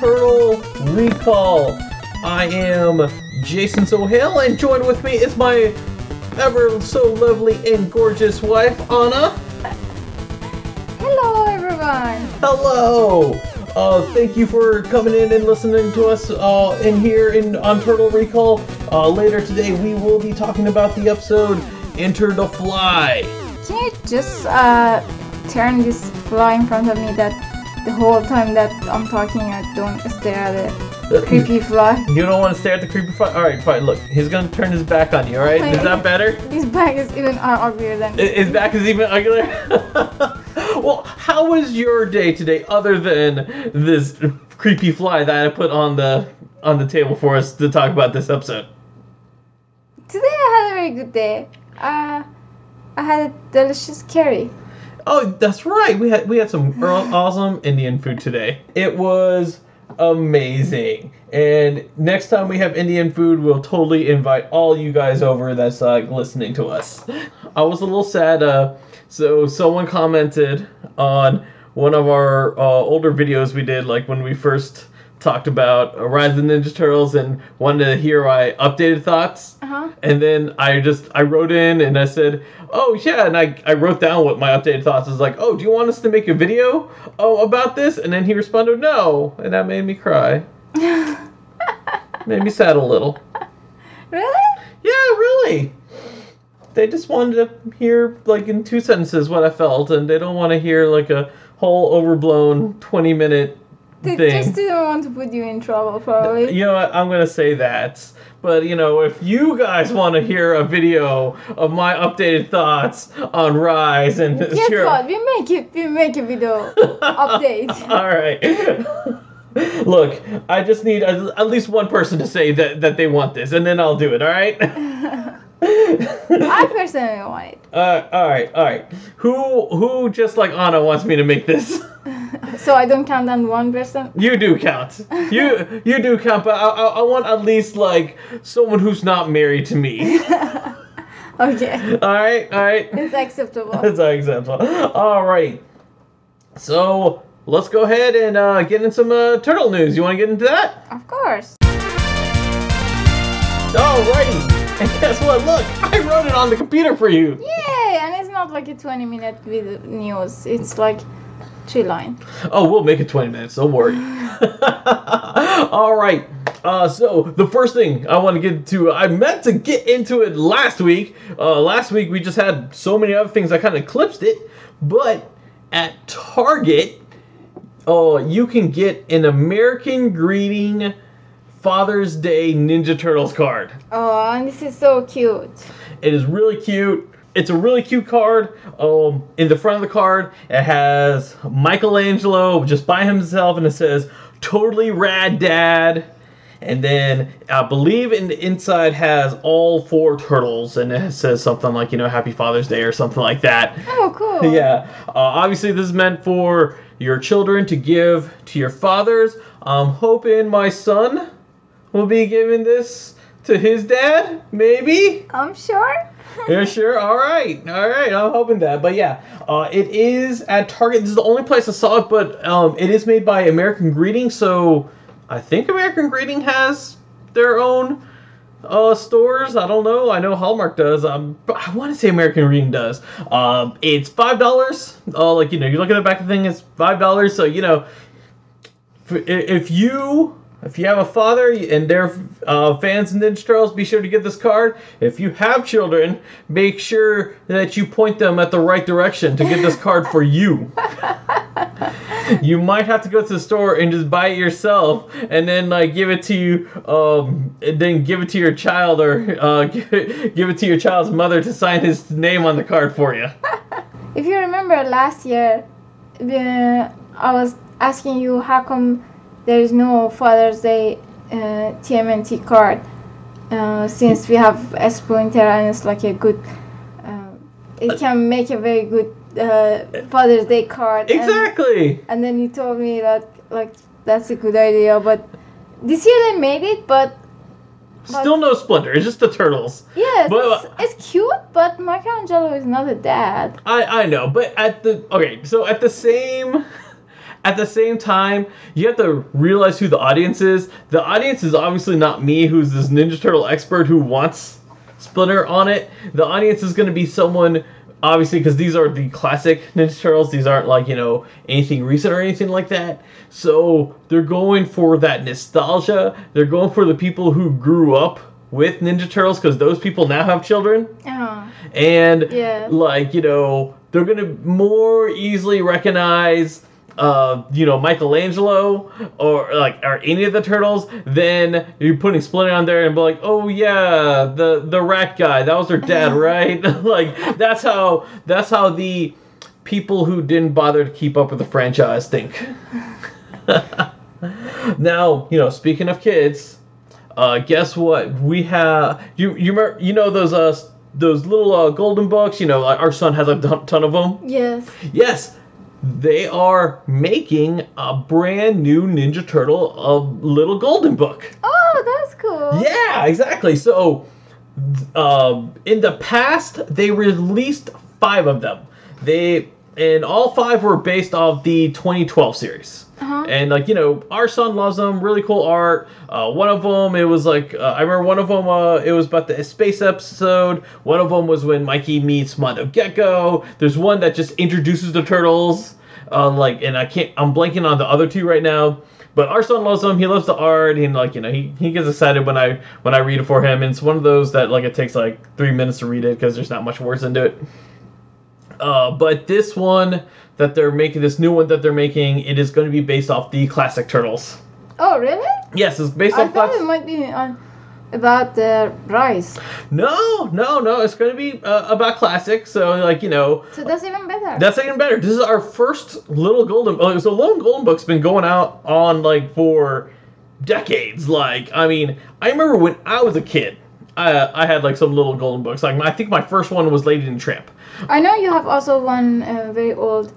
Turtle Recall. I am Jason Sohail, and joined with me is my ever so lovely and gorgeous wife, Anna. Hello, everyone. Hello. Uh, thank you for coming in and listening to us uh, in here in on Turtle Recall. Uh, later today, we will be talking about the episode Enter the Fly. Can you just uh, turn this fly in front of me that the whole time that I'm talking, I don't stare at it. creepy fly? You don't want to stare at the creepy fly? Alright, fine. Look, he's gonna turn his back on you, alright? Is that better? His back is even uh, uglier than His back is even uglier? well, how was your day today other than this creepy fly that I put on the on the table for us to talk about this episode? Today I had a very good day. Uh, I had a delicious curry. Oh, that's right. We had we had some awesome Indian food today. It was amazing. And next time we have Indian food, we'll totally invite all you guys over that's uh, listening to us. I was a little sad. Uh, so someone commented on one of our uh, older videos we did, like when we first talked about Rise of the Ninja Turtles, and wanted to hear my updated thoughts. Uh huh. And then I just I wrote in and I said, "Oh yeah," and I, I wrote down what my updated thoughts was like. Oh, do you want us to make a video oh about this? And then he responded, "No," and that made me cry. made me sad a little. Really? Yeah, really. They just wanted to hear like in two sentences what I felt, and they don't want to hear like a whole overblown twenty minute They thing. just didn't want to put you in trouble, probably. You know what? I'm gonna say that. But you know, if you guys want to hear a video of my updated thoughts on Rise and Guess sure. what? We make it. We make a video update. All right. Look, I just need at at least one person to say that that they want this, and then I'll do it. All right. I personally want it. Uh, all right, all right. Who who just like Anna wants me to make this? So I don't count on one person. You do count. You you do count, but I, I, I want at least like someone who's not married to me. Okay, All right, all right. it's acceptable. Our example. All right. So let's go ahead and uh, get in some uh, turtle news. You want to get into that? Of course. Alrighty. And guess what? Look, I wrote it on the computer for you. Yay! And it's not like a 20 minute video news. It's like three line. Oh, we'll make it 20 minutes. Don't worry. All right. Uh, so the first thing I want to get to, I meant to get into it last week. Uh, last week we just had so many other things I kind of eclipsed it. But at Target, uh, you can get an American Greeting Father's Day Ninja Turtles card. Oh, and this is so cute. It is really cute. It's a really cute card. Um, in the front of the card, it has Michelangelo just by himself, and it says "Totally Rad Dad." And then I believe in the inside has all four turtles, and it says something like you know "Happy Father's Day" or something like that. Oh, cool. Yeah. Uh, obviously, this is meant for your children to give to your fathers. I'm hoping my son will be giving this to his dad, maybe. I'm sure. Yeah, sure. All right. All right. I'm hoping that. But yeah, uh, it is at Target. This is the only place I saw it, but um, it is made by American Greeting. So I think American Greeting has their own uh, stores. I don't know. I know Hallmark does. Um, I want to say American Greeting does. Um, it's five dollars. Uh, like you know, you look at the back of the thing. It's five dollars. So you know, if- if you if you have a father and they're uh, fans of Ninja Turtles, be sure to get this card. If you have children, make sure that you point them at the right direction to get this card for you. you might have to go to the store and just buy it yourself, and then like give it to you, um, and then give it to your child or uh, give, it, give it to your child's mother to sign his name on the card for you. If you remember last year, the, I was asking you how come there is no Father's Day uh, TMNT card uh, since we have Splinter and it's like a good. Uh, it can make a very good uh, Father's Day card. and- Exactly. And, then you told me that like that's a good idea, but this year they made it, but but- Still no Splinter. It's just the turtles. yes, But- it's, it's cute, but Michelangelo is not a dad. I I know, but at the okay, so at the same at the same time, you have to realize who the audience is. The audience is obviously not me, who's this Ninja Turtle expert who wants Splinter on it. The audience is going to be someone obviously because these are the classic Ninja Turtles. These aren't like, you know, anything recent or anything like that. So, they're going for that nostalgia. They're going for the people who grew up with Ninja Turtles because those people now have children Oh, and Yeah. like you know they're gonna more easily recognize uh you know michelangelo or like or any of the turtles then you're putting splinter on there and be like oh yeah the the rat guy that was their dad right like that's how that's how the people who didn't bother to keep up with the franchise think now you know speaking of kids uh, guess what? We have you. You you know those uh those little uh, golden books. You know, our son has a ton of them. yes. Yes, they are making a brand new Ninja Turtle uh, little golden book. Oh, that's cool. Yeah, exactly. So, um, in the past, they released five of them. They and all five were based off the 2012 series. Uh-huh. And like you know, our son loves them. Really cool art. Uh, one of them, it was like uh, I remember one of them. Uh, it was about the space episode. One of them was when Mikey meets Mondo Gecko. There's one that just introduces the turtles. Uh, like, and I can't. I'm blanking on the other two right now. But our son loves them. He loves the art, and like you know, he, he gets excited when I when I read it for him. And it's one of those that like it takes like three minutes to read it because there's not much words into it. Uh, but this one that they're making, this new one that they're making, it is going to be based off the classic turtles. Oh, really? Yes, it's based I off. thought it Class- might be on about the rice. no, no, no. It's going to be uh, about classic. So like you know, So that's even better. That's even better. This is our first little golden. uh, So Little Golden Book's been going out on like for decades. Like I mean, I remember when I was a kid, I I had like some little golden books. Like I think my first one was Lady and the Tramp. I know you have also one uh, very old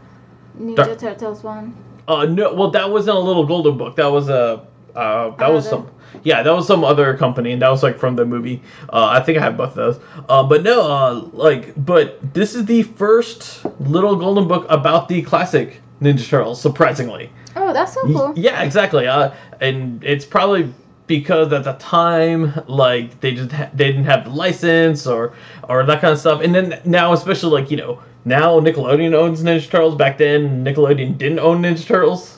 Ninja Dar- Turtles one. Uh no, well that wasn't a little golden book. That was a uh that was some. Yeah, that was some other company, and that was like from the movie. Uh, I think I have both of those. Uh, but no, uh, like, but this is the first little golden book about the classic Ninja Turtles. Surprisingly, Oh, that's so cool. Yeah, exactly. Uh, and it's probably because at the time, like they just ha- they didn't have the license or or that kind of stuff. And then now, especially like you know now Nickelodeon owns Ninja Turtles. Back then, Nickelodeon didn't own Ninja Turtles.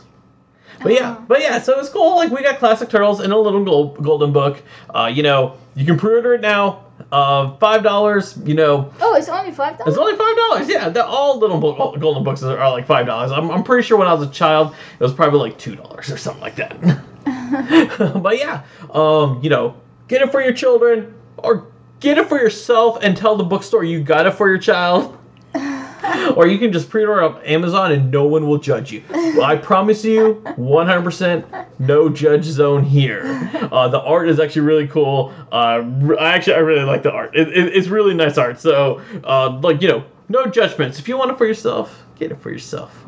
But yeah, Oh. but yeah, so it's cool. Like we got classic turtles in a little gold, golden book. Uh, you know, you can pre-order it now. Uh, five dollars. You know, Oh, it's only five dollars. it's only five dollars. Yeah, they're all little bo- golden books are, are like five dollars. I'm, I'm pretty sure when I was a child, it was probably like two dollars or something like that. but yeah, um, you know, get it for your children or get it for yourself and tell the bookstore you got it for your child. or you can just pre-order on Amazon and no one will judge you. I promise you, 100% no judge zone here. Uh, the art is actually really cool. Uh, I actually I really like the art. It, it, it's really nice art. So, uh, like you know, no judgments. If you want it for yourself, get it for yourself.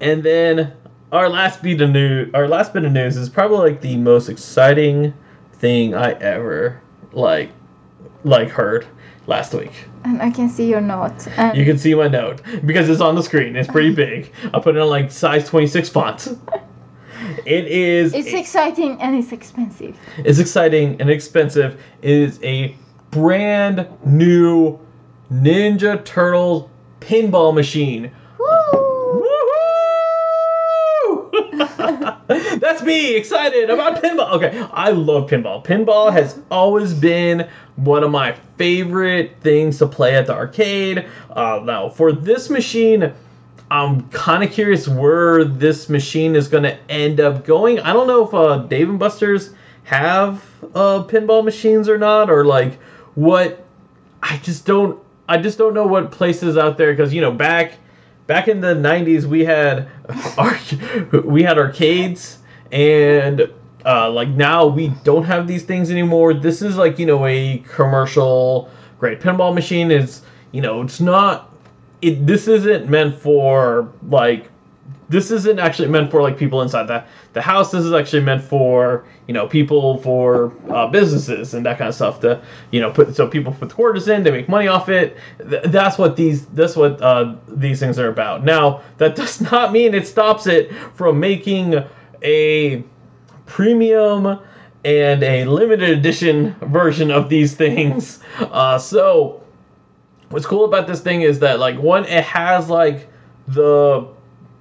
and then our last bit of news, our last bit of news is probably like the most exciting thing I ever like like heard last week. And I can see your note. And You can see my note because it's on the screen. It's pretty big. I put it on like size 26 font. It is. it's exciting and it's expensive. It's exciting and expensive. It is a brand new Ninja Turtle pinball machine. Me excited about pinball. Okay, I love pinball. Pinball has always been one of my favorite things to play at the arcade. Uh, now, for this machine, I'm kind of curious where this machine is going to end up going. I don't know if uh, Dave and Buster's have uh, pinball machines or not, or like what. I just don't. I just don't know what places out there because you know back back in the 90s we had we had arcades and uh, like now we don't have these things anymore. This is like you know a commercial grade pinball machine. Is you know it's not it. This isn't meant for like this isn't actually meant for like people inside the the house. This is actually meant for you know people for uh, businesses and that kind of stuff. To you know put so people put quarters in, they make money off it. Th- that's what these that's what uh, these things are about. Now that does not mean it stops it from making a premium and a limited edition version of these things. Uh, so what's cool about this thing is that like one it has like the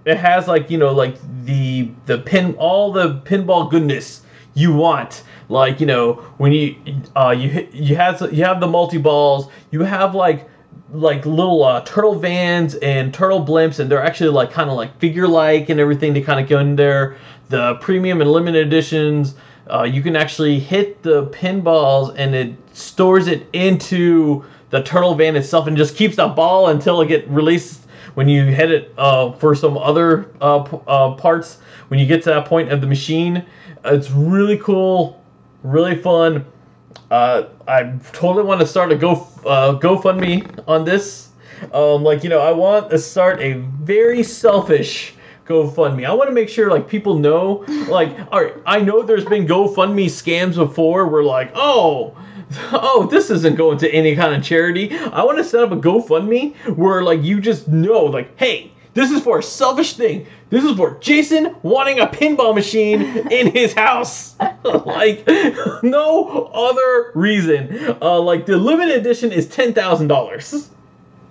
it has like you know like the the pin all the pinball goodness you want like you know when you uh you hit you have you have the multi balls you have like like little uh, turtle vans and turtle blimps and they're actually like kind of like figure like and everything to kind of go in there the premium and limited editions uh, you can actually hit the pinballs and it stores it into the turtle van itself and just keeps the ball until it gets released when you hit it uh, for some other uh, uh, parts when you get to that point of the machine it's really cool really fun uh, I totally want to start a go uh, GoFundMe on this. Um, like you know, I want to start a very selfish GoFundMe. I want to make sure like people know, like, all right, I know there's been GoFundMe scams before. Where like, oh, oh, this isn't going to any kind of charity. I want to set up a GoFundMe where like you just know, like, hey, this is for a selfish thing. This is for Jason wanting a pinball machine in his house. like, no other reason. Uh, like, the limited edition is $10,000.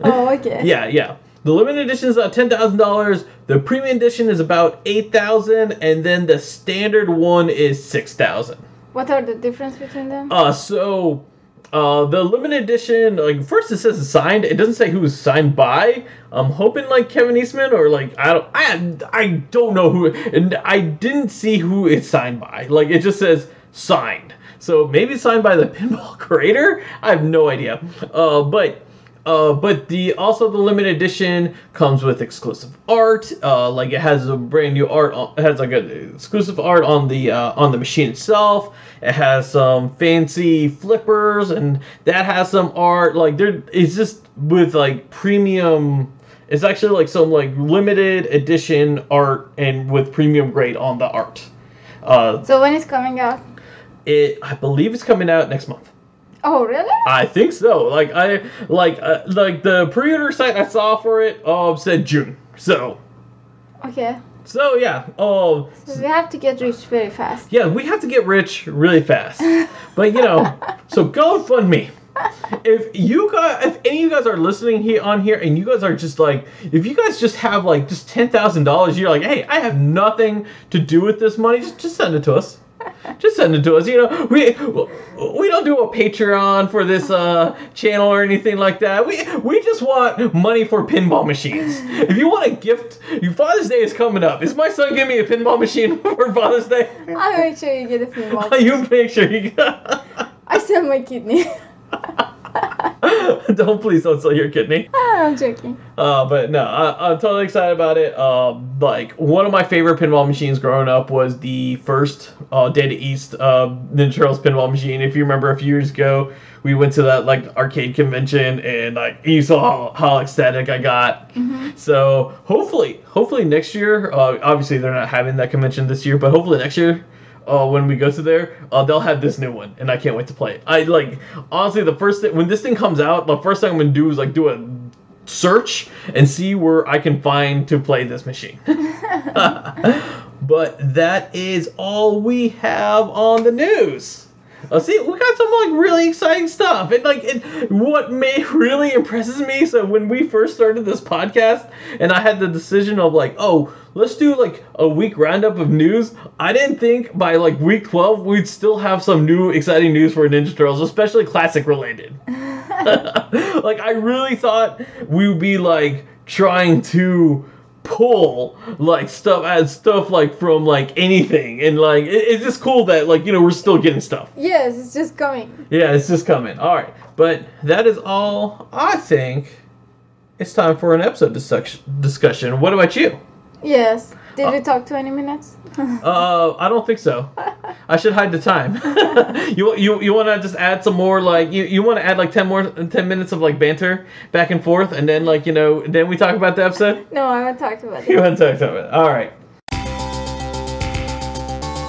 Oh, okay. Yeah, yeah. The limited edition is about $10,000. The premium edition is about 8000 And then the standard one is 6000 What are the difference between them? uh, so uh, the limited edition, like first it says it's signed. It doesn't say who was signed by. I'm hoping like Kevin Eastman or like I don't I I don't know who and I didn't see who it's signed by. Like it just says signed. So maybe signed by the pinball creator. I have no idea. Uh, but uh, but the also the limited edition comes with exclusive art. Uh, like it has a brand new art. On, it has like a exclusive art on the uh, on the machine itself. It has some fancy flippers, and that has some art. Like there, it's just with like premium. It's actually like some like limited edition art and with premium grade on the art. Uh, So when is coming out? it I believe it's coming out next month. Oh, really? I think so. Like I like uh, like the pre-order site I saw for it um said June. So Okay. so yeah. Um So we have to get rich very fast. yeah, we have to get rich really fast. But you know, so GoFundMe. If you guys, if any of you guys are listening here on here, and you guys are just like, if you guys just have like just ten thousand dollars, you're like, hey, I have nothing to do with this money. Just just send it to us. Just send it to us. You know, we we don't do a Patreon for this uh, channel or anything like that. We we just want money for pinball machines. If you want a gift, your Father's Day is coming up. Is my son giving me a pinball machine for Father's Day? I'll make sure you get a of you make sure you. I sell my kidney. don't please don't sell your kidney. Ah, I'm joking. Uh, but no, I, I'm totally excited about it. Um, like one of my favorite pinball machines growing up was the first uh, Data East uh, Ninja Turtles pinball machine. If you remember, a few years ago, we went to that like arcade convention, and like you saw how, how ecstatic I got. So hopefully, hopefully next year. Uh, obviously, they're not having that convention this year, but hopefully next year. Uh, when we go to there, uh, they'll have this new one, and I can't wait to play it. I like honestly the first thing when this thing comes out, the first thing I'm gonna do is like do a search and see where I can find to play this machine. but that is all we have on the news. Uh, see, we got some like really exciting stuff, and like, and what may really impresses me. So when we first started this podcast, and I had the decision of like, oh, let's do like a week roundup of news. I didn't think by like week twelve we'd still have some new exciting news for Ninja Turtles, especially classic related. like I really thought we would be like trying to pull like stuff as stuff like from like anything. And like it, it's just cool that like you know we're still getting stuff. Yes, it's just coming. yeah it's just coming. All right. But that is all i think. It's time for an episode discuss- discussion. What about you? Yes. Did we talk 20 minutes? Uh, I don't think so. I should hide the time. you you you want to just add some more like you, you want to add like ten more ten minutes of like banter back and forth, and then like you know then we talk about the episode. no, I haven't talked about it. You want to talk about it? All right.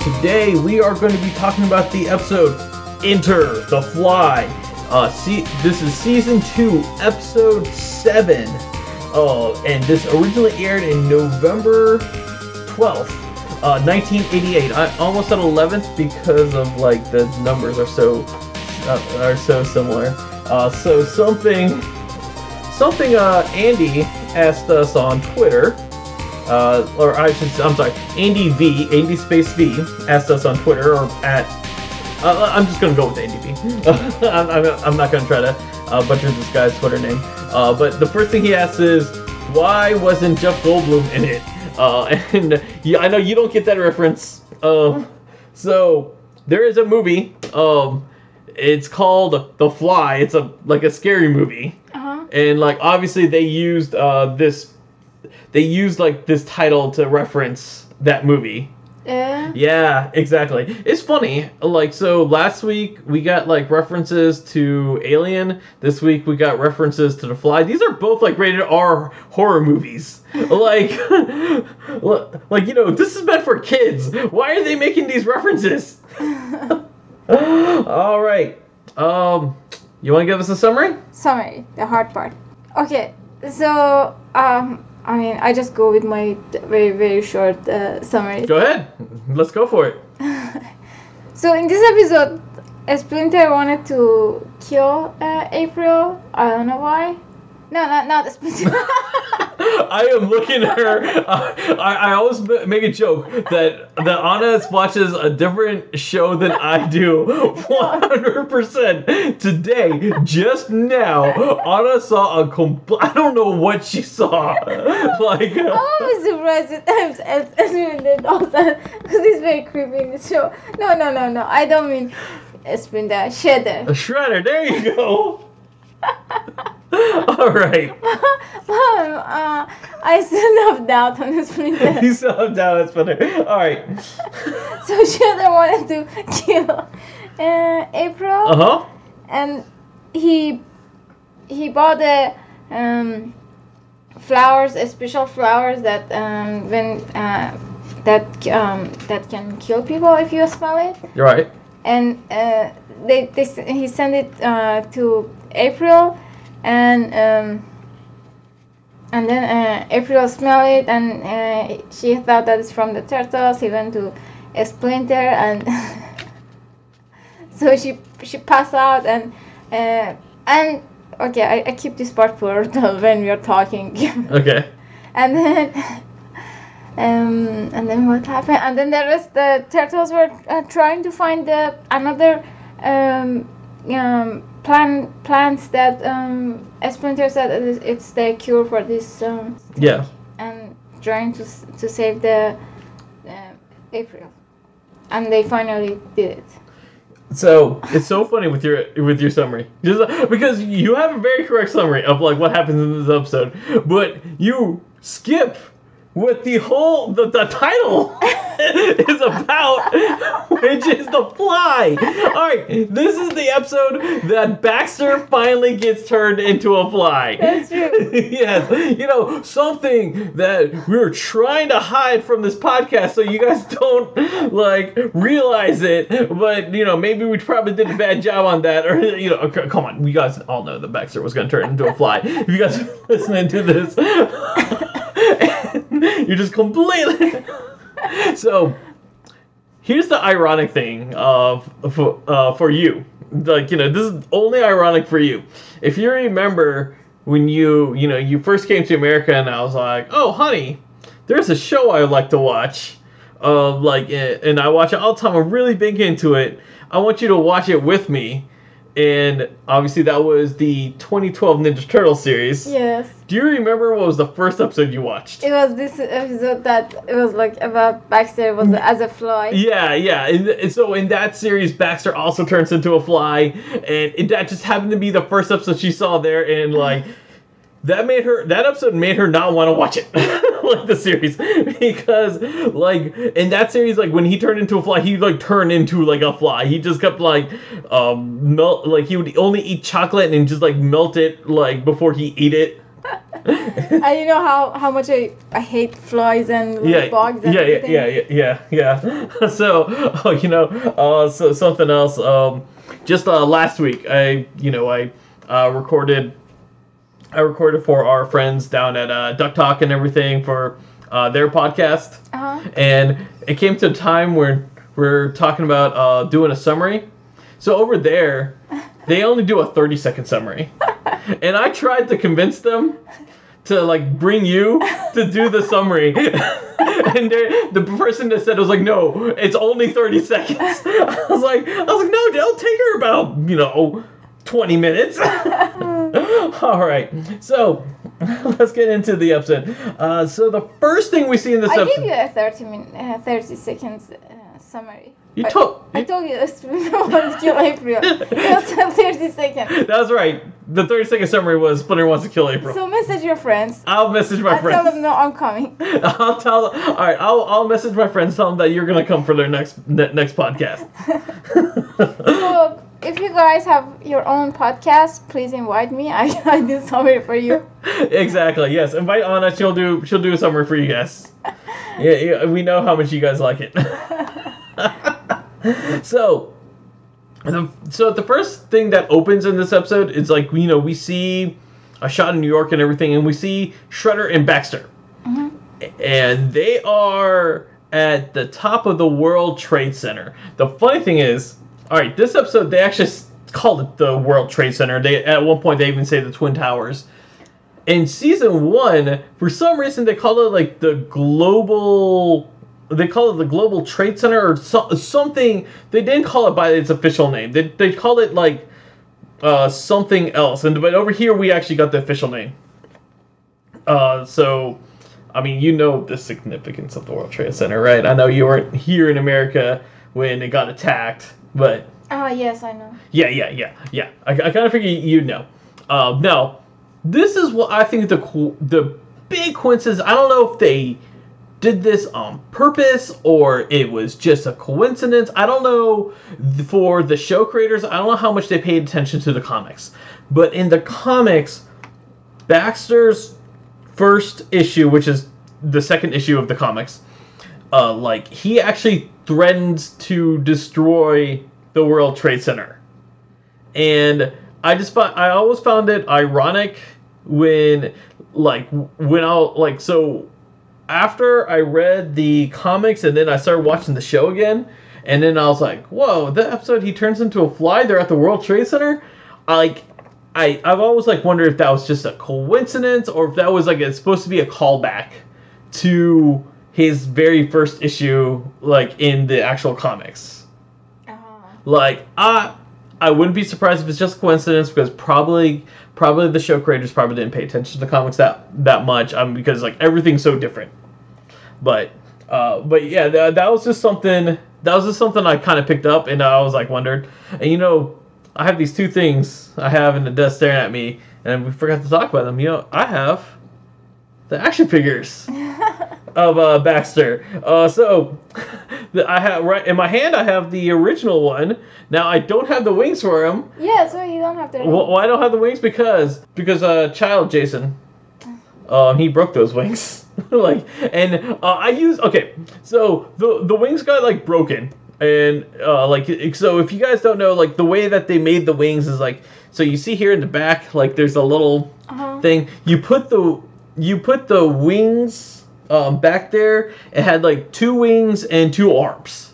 Today we are going to be talking about the episode Enter the Fly. Uh, see, this is season two, episode seven. Uh, and this originally aired in November twelfth, uh, 1988. I almost said 11th because of like the numbers are so uh, are so similar. Uh, so something something uh, Andy asked us on Twitter uh, or I should, I'm sorry, Andy V, Andy Space V, asked us on Twitter or at. Uh, I'm just gonna go with Andy V. I'm, I'm, not gonna try to uh, butcher this guy's Twitter name. Uh, but the first thing he asks is, why wasn't Jeff Goldblum in it? Uh, and yeah, I know you don't get that reference. Uh, so there is a movie. Um, it's called The Fly. It's a like a scary movie Uh-huh. and like obviously they used uh this they used like this title to reference that movie Yeah. yeah exactly. It's funny like so last week we got like references to alien. This week we got references to the fly. These are both like rated r horror movies. Like like you know this is meant for kids. Why are they making these references? All right. Um you want to give us a summary? Summary, the hard part. Okay, so um, I mean, I just go with my very very short uh, summary. Go ahead. Let's go for it. So in this episode, Splinter wanted to kill uh, April. I don't know why. No, not not Splinter. I am looking at her. Uh, I, I always make a joke that that Anna watches a different show than I do. 100%. Today, just now, Anna saw a compl- I don't know what she saw. Like, I'm always surprised at times as Splinter does that because he's very creepy in the show. No, no, no, no. I don't mean Splinter. Shredder. a shredder. There you go. All right. um, uh, I still have doubt on Splinter. You still have down. That's funny. All right. so Shredder wanted to kill uh, April. Uh huh. and he he bought the um, flowers, special flowers that um, when uh, that um, that can kill people if you smell it. You're right. And uh, they, they he sent it uh, to April, and um, and then uh, April smelled it, and uh, she thought that it's from the turtles. He went to a splinter, and so she she passed out, and uh, and okay, I, I keep this part for when we are talking, Okay. and then. Um, and then what happened? And then there was the turtles were uh, trying to find the another um, um, plant plants that um, Splinter said it is- it's the cure for this um, Yeah. and trying to to save the uh, April, and they finally did it. So it's so funny with your with your summary, just because you have a very correct summary of like what happens in this episode, but you skip what the whole the, the title is about, which is the fly. All right, this is the episode that Baxter finally gets turned into a fly. That's true. yes, you know something that we were trying to hide from this podcast, so you guys don't like realize it. But you know, maybe we probably did a bad job on that, or you know, c- come on, you guys all know that Baxter was going to turn into a fly. If you guys are listening to this, you're just completely. so, here's the ironic thing of for, uh, for you. Like you know, this is only ironic for you. If you remember when you you know you first came to America, and I was like, oh honey, there's a show I like to watch. Uh, like eh, and I watch it all the time. I'm really big into it. I want you to watch it with me. And obviously that was the 2012 Ninja Turtle series. Yes, Do you remember what was the first episode you watched? it was this episode that it was like about Baxter was mm. as a fly. Yeah, yeah. And, and so in that series, Baxter also turns into a fly, and it, that just happened to be the first episode she saw there. And like, that made her that episode made her not want to watch it like the series because like in that series like when he turned into a fly he like turned into like a fly he just kept like um melt like he would only eat chocolate and just like melt it like before he ate it I you know how how much I, I hate flies and yeah, bugs and yeah, yeah, yeah, yeah, yeah, yeah. so, oh, you know, uh, so something else. Um, just uh, last week, I, you know, I uh, recorded, I recorded for our friends down at uh, Duck Talk and everything for uh, their podcast, Uh-huh. and it came to a time where we're talking about uh, doing a summary. So over there, they only do a thirty second summary, and I tried to convince them to like bring you to do the summary. and the person that said it was like, no, it's only 30 seconds. I was like, I was like, no, it'll take her about, you know, 20 minutes. All right. So let's get into the episode. Uh, so the first thing we see in this I episode. gave you a 30 min, uh, 30 seconds uh, summary. you told. I told you this was kill April. It was 30 seconds. That's right. The 30 second summary was Splinter wants to kill April. So message your friends. I'll message my friends. I tell friends. them no, I'm coming. I'll tell. All right, I'll I'll message my friends, tell them that you're gonna come for their next ne- next podcast. So if you guys have your own podcast, please invite me. I I do summary for you. exactly. Yes. Invite Anna. She'll do. She'll do a summary for you guys. Yeah, yeah. We know how much you guys like it. so, the, so the first thing that opens in this episode is like you know we see a shot in New York and everything, and we see Shredder and Baxter, mm-hmm. and they are at the top of the World Trade Center. The funny thing is, all right, this episode they actually called it the World Trade Center. They at one point they even say the Twin Towers. In season one, for some reason they call it like the global. They call it the Global Trade Center or so, something. They didn't call it by its official name. They they called it like uh, something else. And but over here we actually got the official name. Uh, so, I mean, you know the significance of the World Trade Center, right? I know you weren't here in America when it got attacked, but Ah, yes, I know. yeah, yeah, yeah, yeah. I, I kind of figure you'd know. Um, now, this is what I think the co- the big coincidence. I don't know if they did this on purpose or it was just a coincidence. I don't know for the show creators. I don't know how much they paid attention to the comics, but in the comics, Baxter's first issue, which is the second issue of the comics, uh, like he actually threatens to destroy the World Trade Center, and I just found I always found it ironic when like when I like so after I read the comics and then I started watching the show again, and then I was like, whoa, that episode he turns into a fly. They're at the World Trade Center. I, like, I I've always like wondered if that was just a coincidence or if that was like it's supposed to be a callback to his very first issue, like in the actual comics. Ah. Like, I I wouldn't be surprised if it's just coincidence because probably probably the show creators probably didn't pay attention to the comics that that much. Um, because like everything's so different. But uh, but yeah, that, that was just something. That was just something I kind of picked up, and I was like wondered. And you know, I have these two things I have in the desk staring at me, and we forgot to talk about them. You know, I have the action figures of uh, Baxter. Uh, so the, I have right in my hand. I have the original one. Now I don't have the wings for him. yeah, so you don't have to. Well, why don't have the wings? Because because uh, child Jason, um, he broke those wings. like, and uh, I use okay. So the the wings got like broken, and uh, like so if you guys don't know, like the way that they made the wings is like so you see here in the back, like there's a little Uh-huh. thing. You put the you put the wings um, back there. It had like two wings and two arms,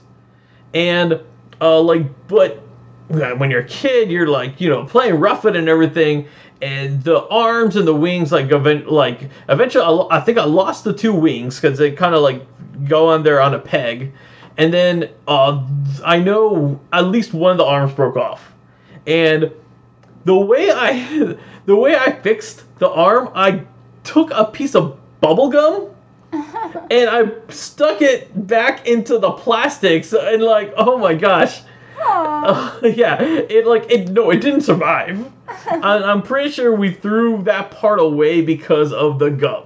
and uh, like but when you're a kid, you're like you know playing rough it and everything. And the arms and the wings, like, event, like eventually, I, I think I lost the two wings because they kind of like go on there on a peg, and then uh, I know at least one of the arms broke off, and the way I the way I fixed the arm, I took a piece of bubble gum and I stuck it back into the plastics and like oh my gosh. Aw. yeah, it like it no, it didn't survive. I, I'm pretty sure we threw that part away because of the gum.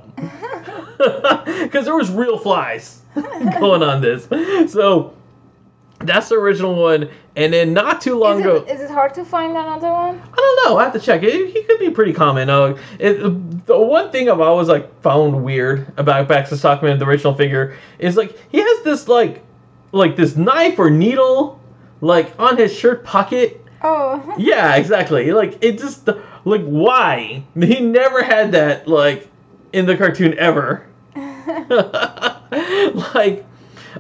Because there was real flies going on this. So that's the original one. And then not too long Is ago, Is it hard to find another one? I don't know. I have to check. It, he could be pretty common. Uh, it, the one thing I've always like found weird about Baxter Stockman, the original figure, is like he has this like like this knife or needle like on his shirt pocket. Oh. Yeah, exactly. Like it just like why he never had that like in the cartoon ever. like,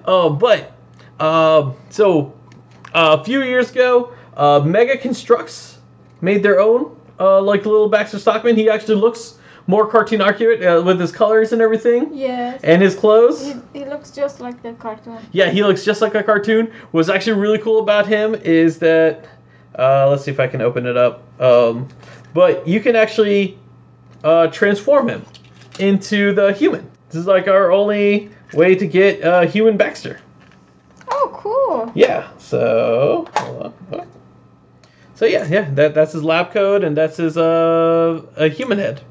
uh, but uh, so uh, a few years ago, uh, Mega Construx made their own uh, like little Baxter Stockman. He actually looks more cartoon accurate uh, with his colors and everything yes. and his clothes. He, he looks just like the cartoon. Yeah, he looks just like a cartoon. What's actually really cool about him is that uh, let's see if I can open it up. Um, but you can actually uh, transform him into the human. This is like our only way to get uh, human Baxter. Cool. Yeah. So. hold on. What? So yeah, yeah. That that's his lab code, and that's his uh a human head,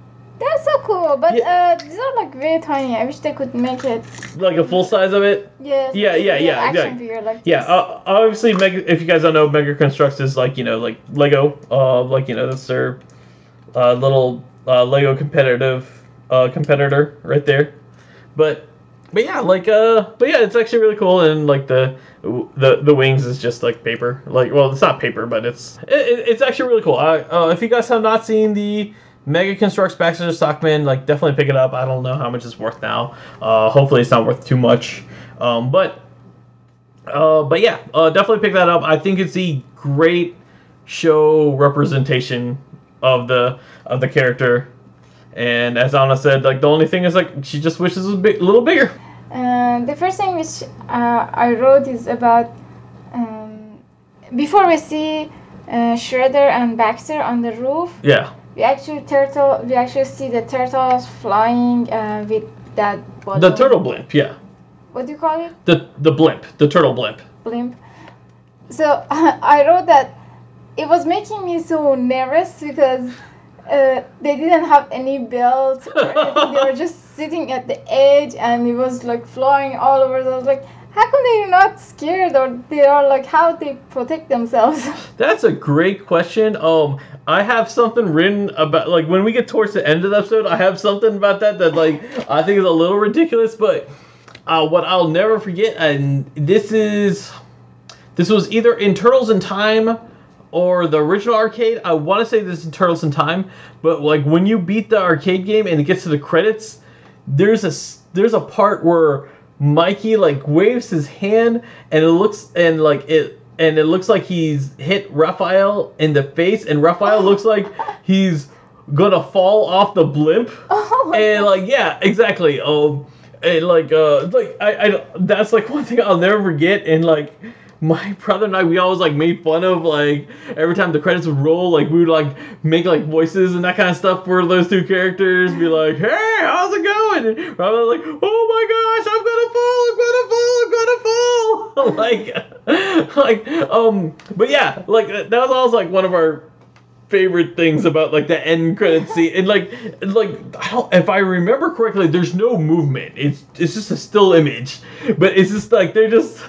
That's so cool. But Yeah. uh, these are like very tiny. I wish they could make it. like a full size of it. Yes. Yeah, yeah, like, yeah, Action exactly. figure like Yeah, uh, obviously, Mega, if you guys don't know, Mega Construx is like you know, like Lego, uh, like you know, that's their uh, little uh, Lego competitive uh, competitor right there. But, but yeah, like uh, but yeah, it's actually really cool, and like the the the wings is just like paper, like well, it's not paper, but it's it, it- it's actually really cool. I, uh, if you guys have not seen the Mega Construx Baxter Stockman, like definitely pick it up. I don't know how much it's worth now. Uh, hopefully, it's not worth too much. Um, but uh, but yeah, uh, definitely pick that up. I think it's a great show representation of the of the character. And as Anna said, like the only thing is like she just wishes it was a, bit, a little bigger. Uh, the first thing which uh, I wrote is about um, before we see uh, Shredder and Baxter on the roof. Yeah, We actually turtle. We actually see the turtles flying uh, with that. Bottle. the turtle blimp. Yeah, What do you call it? the the blimp, the turtle blimp. Blimp. So I wrote that it was making me so nervous because uh, they didn't have any belt or anything. they were just sitting at the edge and it was like flying all over. So I was like, how come they're not scared or they are like how they protect themselves? That's a great question. Um, I have something written about like when we get towards the end of the episode, I have something about that that like I think is a little ridiculous, but uh, what I'll never forget, and this is this was either in Turtles in Time or the original arcade. I want to say this is Turtles in Time, but like when you beat the arcade game and it gets to the credits, there's a there's a part where Mikey like waves his hand and it looks and like it and it looks like he's hit Raphael in the face and Raphael looks like he's gonna fall off the blimp. Oh and like yeah exactly. Um and like uh like I, I that's like one thing I'll never forget. And like my brother and I we always like made fun of like every time the credits would roll like we would like make like voices and that kind of stuff for those two characters be like hey how's it going? And was like oh my gosh I'm gonna fall I'm gonna fall I'm gonna fall. Like like um but yeah like that was always like one of our favorite things about like the end credit scene. And like like if I remember correctly there's no movement. It's it's just a still image. But it's just like they're just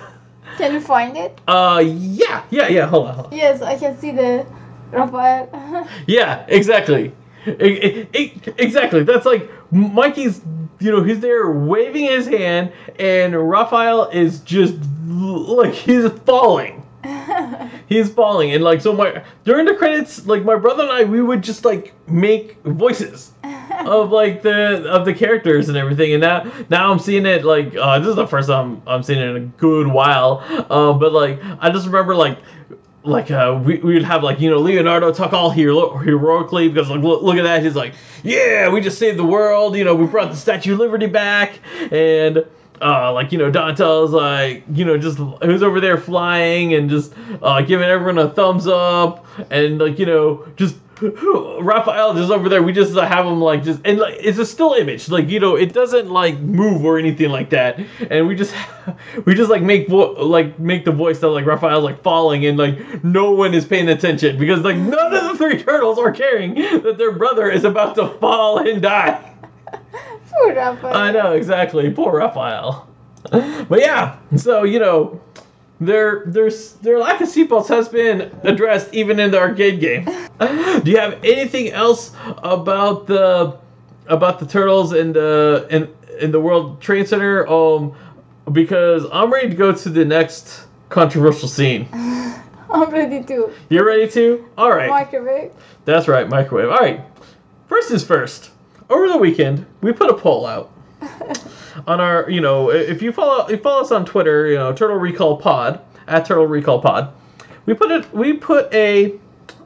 Can you find it? uh yeah yeah yeah hold on, hold on. Yes, I can see the Raphael. yeah exactly I- I- I- exactly that's like Mikey's you know he's there waving his hand and Raphael is just like he's falling he's falling and like so my during the credits like my brother and i we would just like make voices of like the of the characters and everything and now now i'm seeing it like uh this is the first time i'm seeing it in a good while um but like i just remember like like uh we, we would have like you know leonardo talk all hero- heroically because like look, look at that he's like yeah we just saved the world you know we brought the statue of liberty back and uh, like you know Donatel's like you know just who's over there flying and just uh, giving everyone a thumbs up and like you know just Raphael just over there. We just have him like just and like it's a still image. Like you know it doesn't like move or anything like that. And we just we just like make vo- like make the voice that like Raphael's like falling and like no one is paying attention because like none of the three turtles are caring that their brother is about to fall and die. Poor Raphael. I know exactly. Poor Raphael. But yeah, so you know, their their their lack of seatbelts has been addressed even in the arcade game. Do you have anything else about the about the turtles in the in in the World Trade Center? Um, because I'm ready to go to the next controversial scene. I'm ready to. You're ready to? All right. Microwave. That's right, microwave. All right. First is first. Over the weekend, we put a poll out on our, you know, if you follow, if you follow us on Twitter, you know, Turtle Recall Pod at Turtle Recall Pod. We put it. We put a,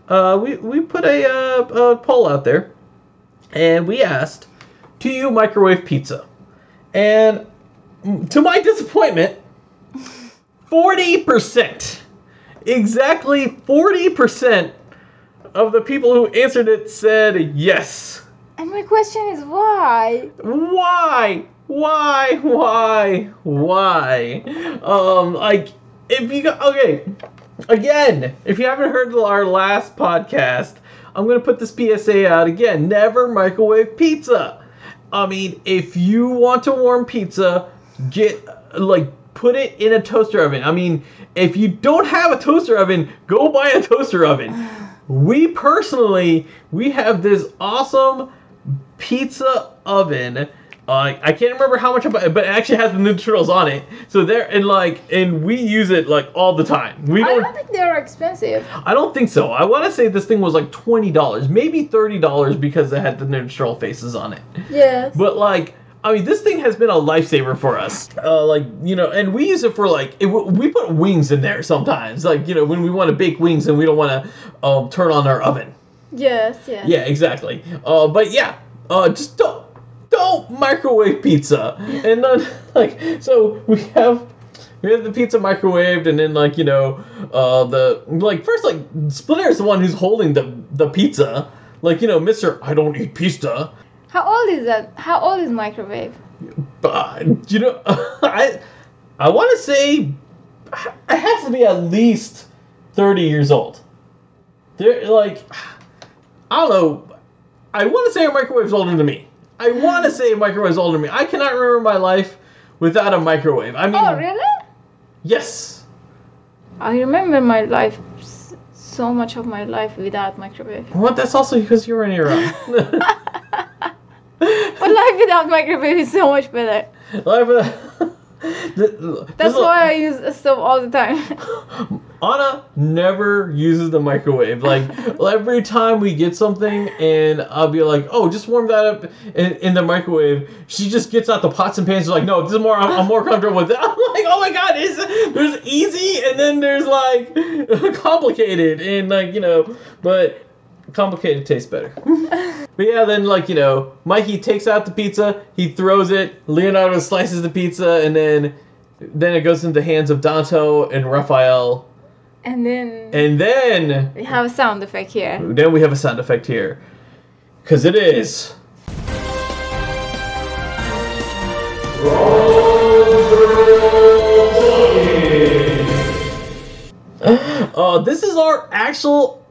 uh, we we put a, uh, a poll out there, and we asked, "Do you microwave pizza?" And to my disappointment, forty percent, exactly forty percent of the people who answered it said yes. And my question is why? Why? Why? Why? Why? Um, like, if you got okay, again, if you haven't heard our last podcast, I'm gonna put this PSA out again. Never microwave pizza. I mean, if you want to warm pizza, get like put it in a toaster oven. I mean, if you don't have a toaster oven, go buy a toaster oven. We personally, we have this awesome pizza oven. Uh, I can't remember how much, about, but it actually has the Ninja Turtles on it. So there, and like, and we use it like all the time. We I don't. I don't think they're expensive. I don't think so. I want to say this thing was like twenty dollars, maybe thirty dollars because it had the Ninja Turtle faces on it. Yes. But like, I mean, this thing has been a lifesaver for us. Uh, like, you know, and we use it for like, it, we put wings in there sometimes. Like, you know, when we want to bake wings and we don't want to um, turn on our oven. yes. Yes. Yeah, exactly. Uh, but yeah, uh, just don't don't microwave pizza. And then like, so we have. We have the pizza microwaved, and then like you know, uh, the like first like Splinter is the one who's holding the the pizza, like you know, Mister I don't eat pizza, How old is that? How old is microwave? but you know, I I want to say it has to be at least thirty years old. They're like, I don't know. I want to say a microwave's older than me. I want to say a microwave's older than me. I cannot remember my life without a microwave. I mean, Oh, really? yes. I remember my life, so much of my life without microwave. What? That's also because you're in Iran. But life without microwave is so much better. Life with- Th- That's why I use a stove all the time. Anna never uses the microwave. Like every time we get something, and I'll be like, "Oh, just warm that up in, in the microwave." She just gets out the pots and pans. She's like, "No, this is more. I'm, I'm more comfortable with it." I'm like, "Oh my god, is there's easy, and then there's like complicated, and like you know, but complicated tastes better." But yeah, then like you know, Mikey takes out the pizza, he throws it. Leonardo slices the pizza, and then then it goes into the hands of Danto and Raphael. and then And then we have a sound effect here. then we have a sound effect here, because it is. Uh, this is our actual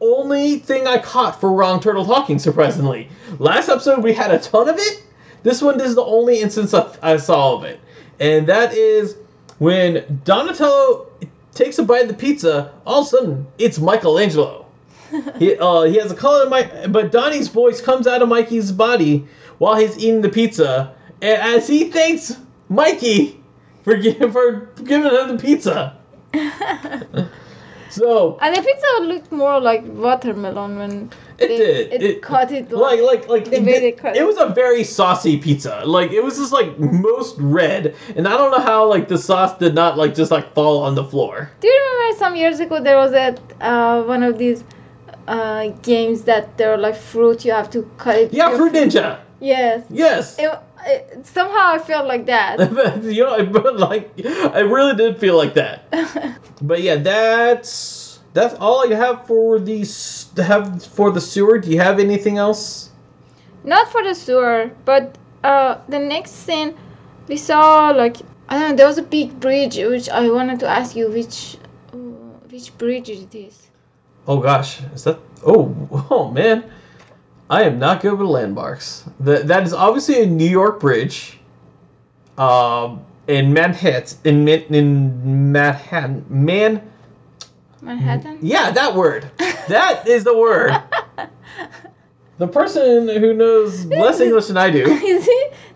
only thing I caught for Wrong Turtle Talking, surprisingly. Last episode we had a ton of it. This one this is the only instance I, saw of it. And that is when Donatello takes a bite of the pizza, all of a sudden it's Michelangelo. he, uh, he has a color, Mike, but Donnie's voice comes out of Mikey's body while he's eating the pizza, and as he thanks Mikey for, for giving him the pizza. So And the pizza looked more like watermelon when It they, did. It, It- cut it like like like the it, way they did- cut it it. was a very saucy pizza. Like it was just like most red, and I don't know how like the sauce did not like just like fall on the floor. Do you remember some years ago there was a uh, one of these uh, games that there were like fruit you have to cut it. Yeah, your Fruit Ninja. Yes. Yes. It, it, somehow I felt like that. you know, but like I really did feel like that. But yeah, that's that's all I have for these have for the sewer. Do you have anything else? Not for the sewer, but uh, the next scene we saw like I don't know. There was a big bridge, which I wanted to ask you which uh, which bridge it is. Oh gosh, is that? Oh, oh man, I am not good with landmarks. That that is obviously a New York bridge. Um, in Manhattan, in Man- in Manhattan, man. Manhattan. Yeah, that word. That is the word. The person who knows less English than I do, this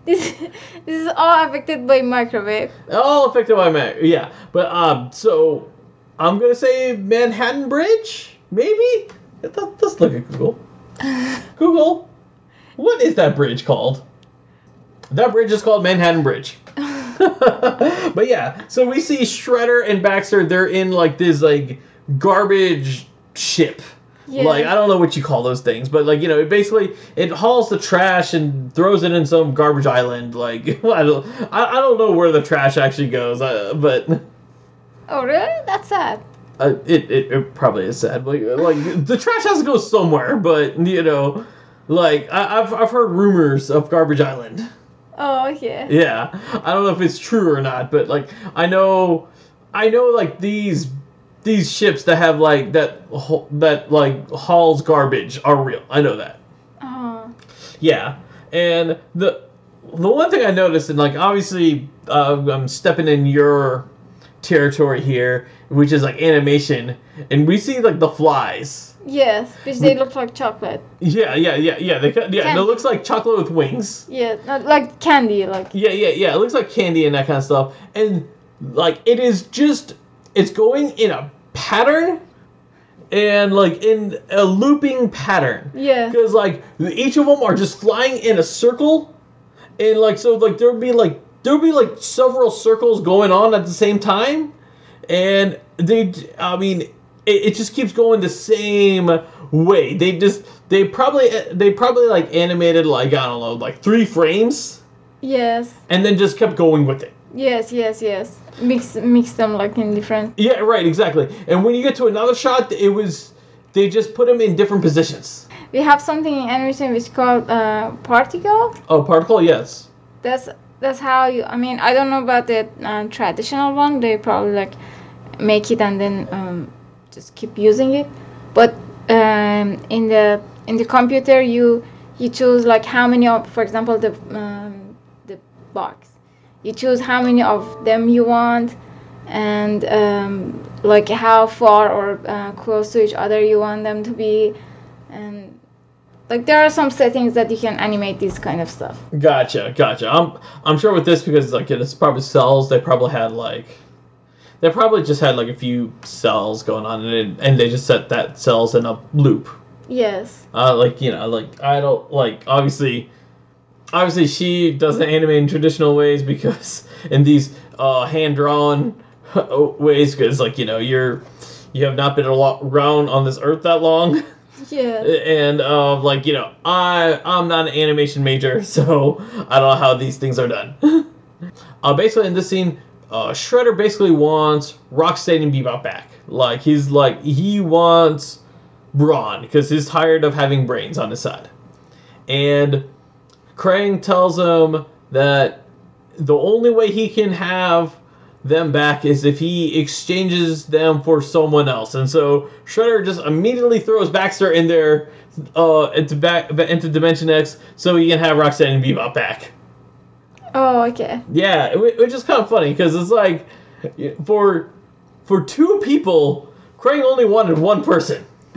this is all affected by microwave. all affected by Mac. Yeah, but um, so I'm gonna say Manhattan Bridge, maybe. Let- Let's look at Google. What is that bridge called? That bridge is called Manhattan Bridge. but yeah, so we see Shredder and Baxter. They're in like this like garbage ship. Yeah. Like I don't know what you call those things, but like you know, it basically it hauls the trash and throws it in some garbage island. Like I don't, I, I don't know where the trash actually goes, uh, but Oh really? That's sad. Uh, it, it it probably is sad. Like like the trash has to go somewhere, but you know, like I, I've I've heard rumors of Garbage Island. Oh okay. Yeah, I don't know if it's true or not, but like I know, I know like these these ships that have like that that like hauls garbage are real. I know that. Oh. Yeah, and the the one thing I noticed, and like obviously uh, I'm stepping in your territory here, which is like animation, and we see like the flies. Yes, which they look like chocolate. Yeah, yeah, yeah, yeah. They yeah, and it looks like chocolate with wings. Yeah, not like candy. Like Yeah, yeah, yeah. It looks like candy and that kind of stuff. And like it is just it's going in a pattern and like in a looping pattern. yeah. Because like each of them are just flying in a circle. And like so like there'll be like there'll be like several circles going on at the same time. And they I mean it, it just keeps going the same way. They just they probably they probably like animated like I don't know like three frames Yes. and then just kept going with it. Yes. Yes. Yes. Mix mix them like in different. Yeah, right, exactly. And when you get to another shot, it was they just put them in different positions. We have something in animation which is called uh, particle. Oh, particle, yes. That's that's how you. I mean, I don't know about the uh, traditional one. They probably like make it and then um, just keep using it. But um, in the in the computer, you you choose like how many of, for example, the um, the box. You choose how many of them you want, and um, like how far or uh, close to each other you want them to be, and like there are some settings that you can animate this kind of stuff. Gotcha, gotcha. I'm I'm sure with this because like it's probably cells. They probably had like they probably just had like a few cells going on, and it, and they just set that cells in a loop. Yes. Uh, like you know, like I don't like obviously, obviously she doesn't animate in traditional ways because in these uh, hand drawn ways because like you know you're you have not been around on this earth that long Yeah. and uh, like you know I I'm not an animation major so I don't know how these things are done. uh, basically in this scene, uh, Shredder basically wants Rocksteady and Bebop back. Like he's like he wants Brawn because he's tired of having brains on his side, and Krang tells him that the only way he can have them back is if he exchanges them for someone else. And so Shredder just immediately throws Baxter in there uh, into back into Dimension X so he can have Roxanne and Bebop back. Oh, okay. Yeah, which is kind of funny because it's like for for two people, Krang only wanted one person.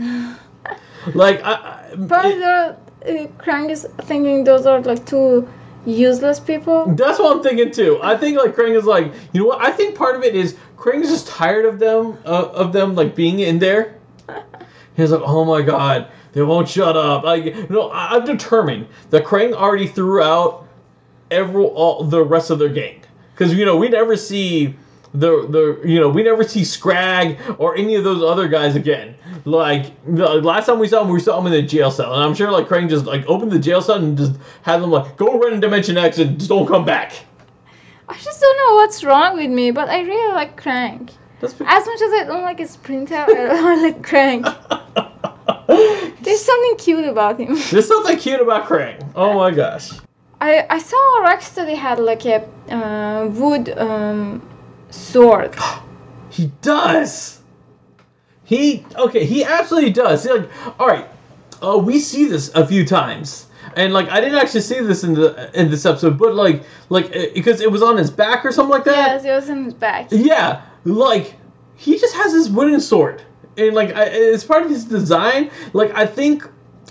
like I, I Probably it- the uh, Krang is thinking those are like two useless people. That's what I'm thinking too. I think like Krang is like, you know what? I think part of it is Krang is just tired of them, uh, of them like being in there. He's like, oh my god, they won't shut up. Like, no, I- I'm determined that Krang already threw out every all the rest of their gang because you know we never see the the you know we never see Scrag or any of those other guys again. Like the last time we saw him, we saw him in the jail cell, and I'm sure like Krang just like opened the jail cell and just had them like go run in Dimension X and just don't come back. I just don't know what's wrong with me, but I really like Krang. That's As much as I don't like his printout, I like Krang. There's something cute about him. There's something cute about Krang. Oh my gosh. I, I saw Rocksteady had like a uh, wood um, sword. He does. He okay. He absolutely does. See, like, all right. Uh, we see this a few times, and like I didn't actually see this in the in this episode, but like like uh, because it was on his back or something like that. Yes, it was in his back. Yeah, like he just has this wooden sword, and like I, it's part of his design. Like I think,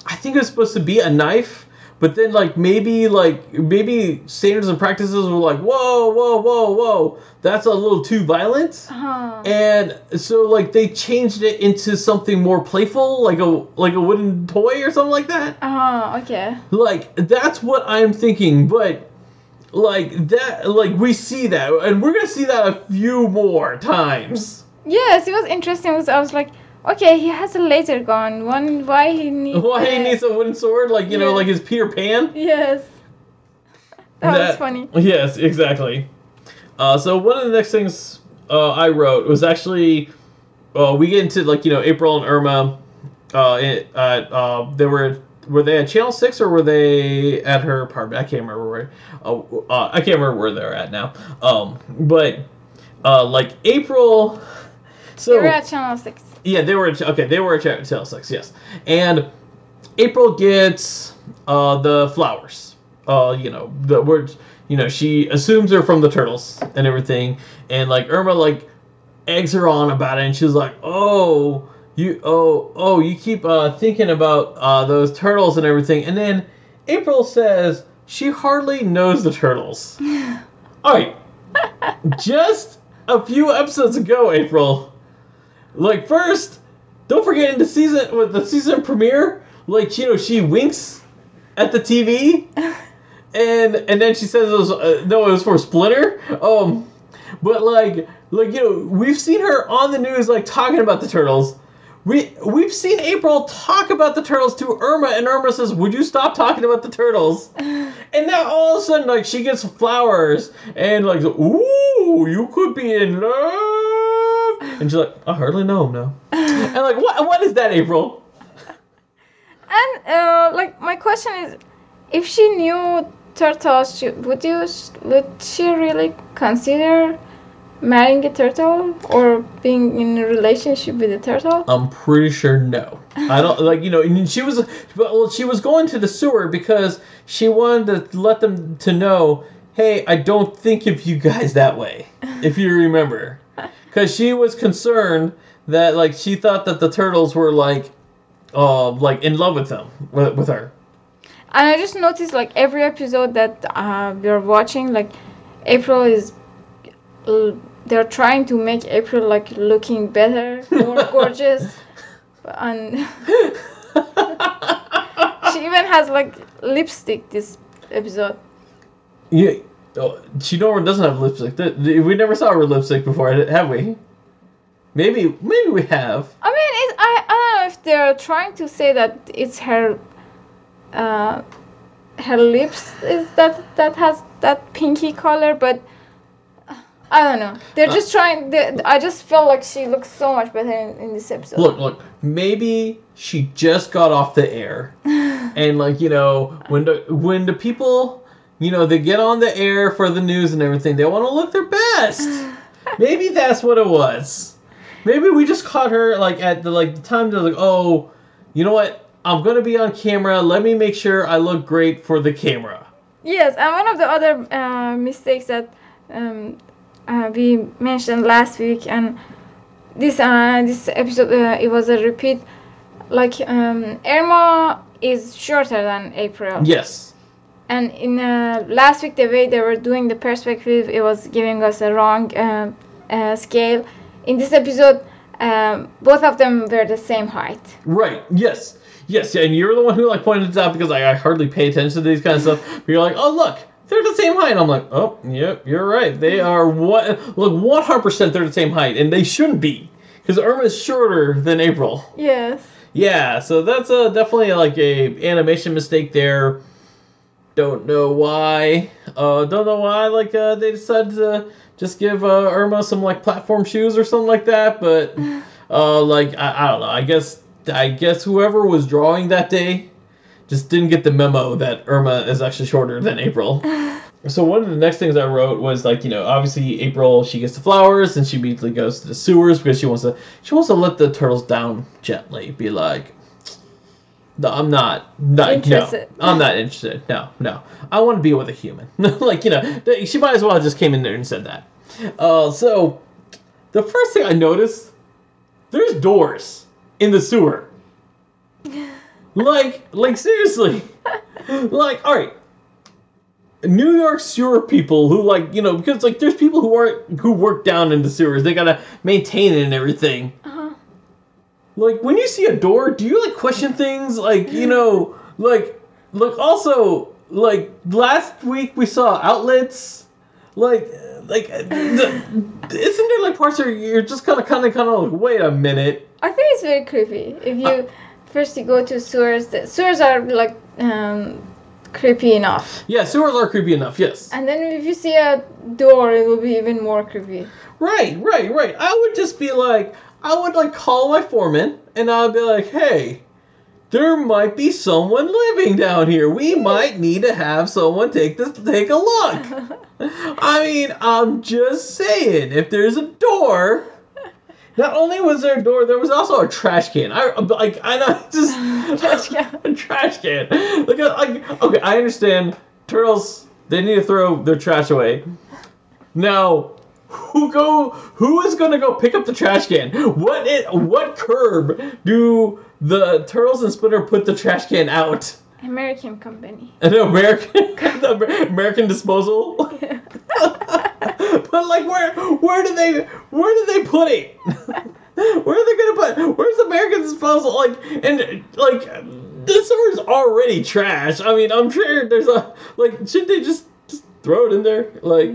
I think it's supposed to be a knife, but then like maybe like maybe standards and practices were like, whoa, whoa, whoa, whoa, that's a little too violent, Uh-huh. and so like they changed it into something more playful, like a like a wooden toy or something like that. Oh, okay. Like that's what I'm thinking, but like that like we see that and we're gonna see that a few more times. Yes, it was interesting. because I was like, okay, he has a laser gun. One, why he needs? Why he a- needs a wooden sword, like you know, like his Peter Pan. Yes. That, was funny. Yes, exactly. Uh, so one of the next things uh, I wrote was actually uh, we get into like you know April and Irma. Uh, it, uh, uh, they were were they at Channel Six or were they at her apartment? I can't remember where. Uh, uh, I can't remember where they're at now. Um, but uh, like April. So We were at Channel 6. Yeah, they were okay. They were at Ch- Channel Six, yes. And April gets uh, the flowers. Uh, you know, the words. You know, she assumes they're from the turtles and everything, and like Irma like eggs her on about it, and she's like, "Oh, you, oh, oh, you keep uh, thinking about uh, those turtles and everything," and then April says she hardly knows the turtles. All right, just a few episodes ago, April. Like first, don't forget in the season with the season premiere, like you know she winks at the TV, and and then she says it was uh, no, it was for Splinter. Um, but like like you know we've seen her on the news like talking about the turtles. We we've seen April talk about the turtles to Irma, and Irma says, "Would you stop talking about the turtles?" And now all of a sudden, like she gets flowers, and like, "Ooh, you could be in love," and she's like, "I hardly know him now." And like, what what is that, April? And uh, like my question is, if she knew turtles, she, would you would she really consider marrying a turtle or being in a relationship with a turtle? I'm pretty sure no. I don't like you know. And she was well, she was going to the sewer because she wanted to let them to know, hey, I don't think of you guys that way. If you remember, because she was concerned that like she thought that the turtles were like, uh, like in love with them with, with her. And I just noticed like every episode that uh, we're watching, like April is, uh, they're trying to make April like looking better, more gorgeous, and she even has like lipstick this episode. Yeah, oh, she normally doesn't have lipstick. We never saw her lipstick before, have we? Maybe, maybe we have. I mean, it, I I don't know if they're trying to say that it's her, uh, her lips is that that has that pinky color, but uh, I don't know. They're just trying. They, I just felt like she looks so much better in, in this episode. Look, look. Maybe she just got off the air, and like you know, when the when the people, you know, they get on the air for the news and everything, they want to look their best. Maybe that's what it was. Maybe we just caught her like at the like the time they're like, oh, you know what? I'm gonna be on camera. Let me make sure I look great for the camera. Yes, and one of the other uh, mistakes that um, uh, we mentioned last week, and this uh, this episode uh, it was a repeat. Like um, Irma is shorter than April, Yes. And in uh, last week the way they were doing the perspective, it was giving us a wrong uh, uh, scale. In this episode, um, both of them were the same height. Right. Yes. Yes. Yeah. And you're the one who like pointed it out because I, I hardly pay attention to these kind of stuff. But you're like, oh look, they're the same height. I'm like, oh, yep, you're right. They are what? Look, 100 percent they're the same height, and they shouldn't be because Irma is shorter than April. Yes. Yeah, so that's a definitely like a animation mistake there. Don't know why. Uh, don't know why. Like uh, they decided to just give uh, Irma some like platform shoes or something like that. But uh, like I, I don't know. I guess I guess whoever was drawing that day just didn't get the memo that Irma is actually shorter than April. So one of the next things I wrote was like, you know, obviously April she gets the flowers and she immediately goes to the sewers because she wants to she wants to let the turtles down gently, be like, no, I'm not, not Interested. no, I'm not interested. No, no, I want to be with a human. like you know, she might as well just came in there and said that. Uh, so the first thing I noticed, there's doors in the sewer. like, like seriously, like all right. New York sewer people who like you know because like there's people who are who work down in the sewers they gotta maintain it and everything. Uh-huh. Like when you see a door, do you like question things like you know like like also like last week we saw outlets like like the, isn't there like parts where you're just kind of kind of kind of like wait a minute I think it's very creepy. If you first you go to sewers, the sewers are like um, creepy enough, yeah sewers are creepy enough yes and then if you see a door, it will be even more creepy. Right, right, right. I would just be like, I would like call my foreman and I'd be like, hey, there might be someone living down here. We might need to have someone take this take a look. I mean, I'm just saying, if there's a door. Not only was there a door, there was also a trash can. I like, I know, just Trash can. a trash can. Like, uh, like, okay, I understand. Turtles, they need to throw their trash away. Now, who go? Who is gonna go pick up the trash can? What it? What curb do the turtles and Splinter put the trash can out? American company. An American, American disposal. but like, where? Where do they? Where do they put it? Where are they gonna put? Where's American disposal? Like, and like, the sewer's already trash. I mean, I'm sure there's a like. Should they just just throw it in there? Like.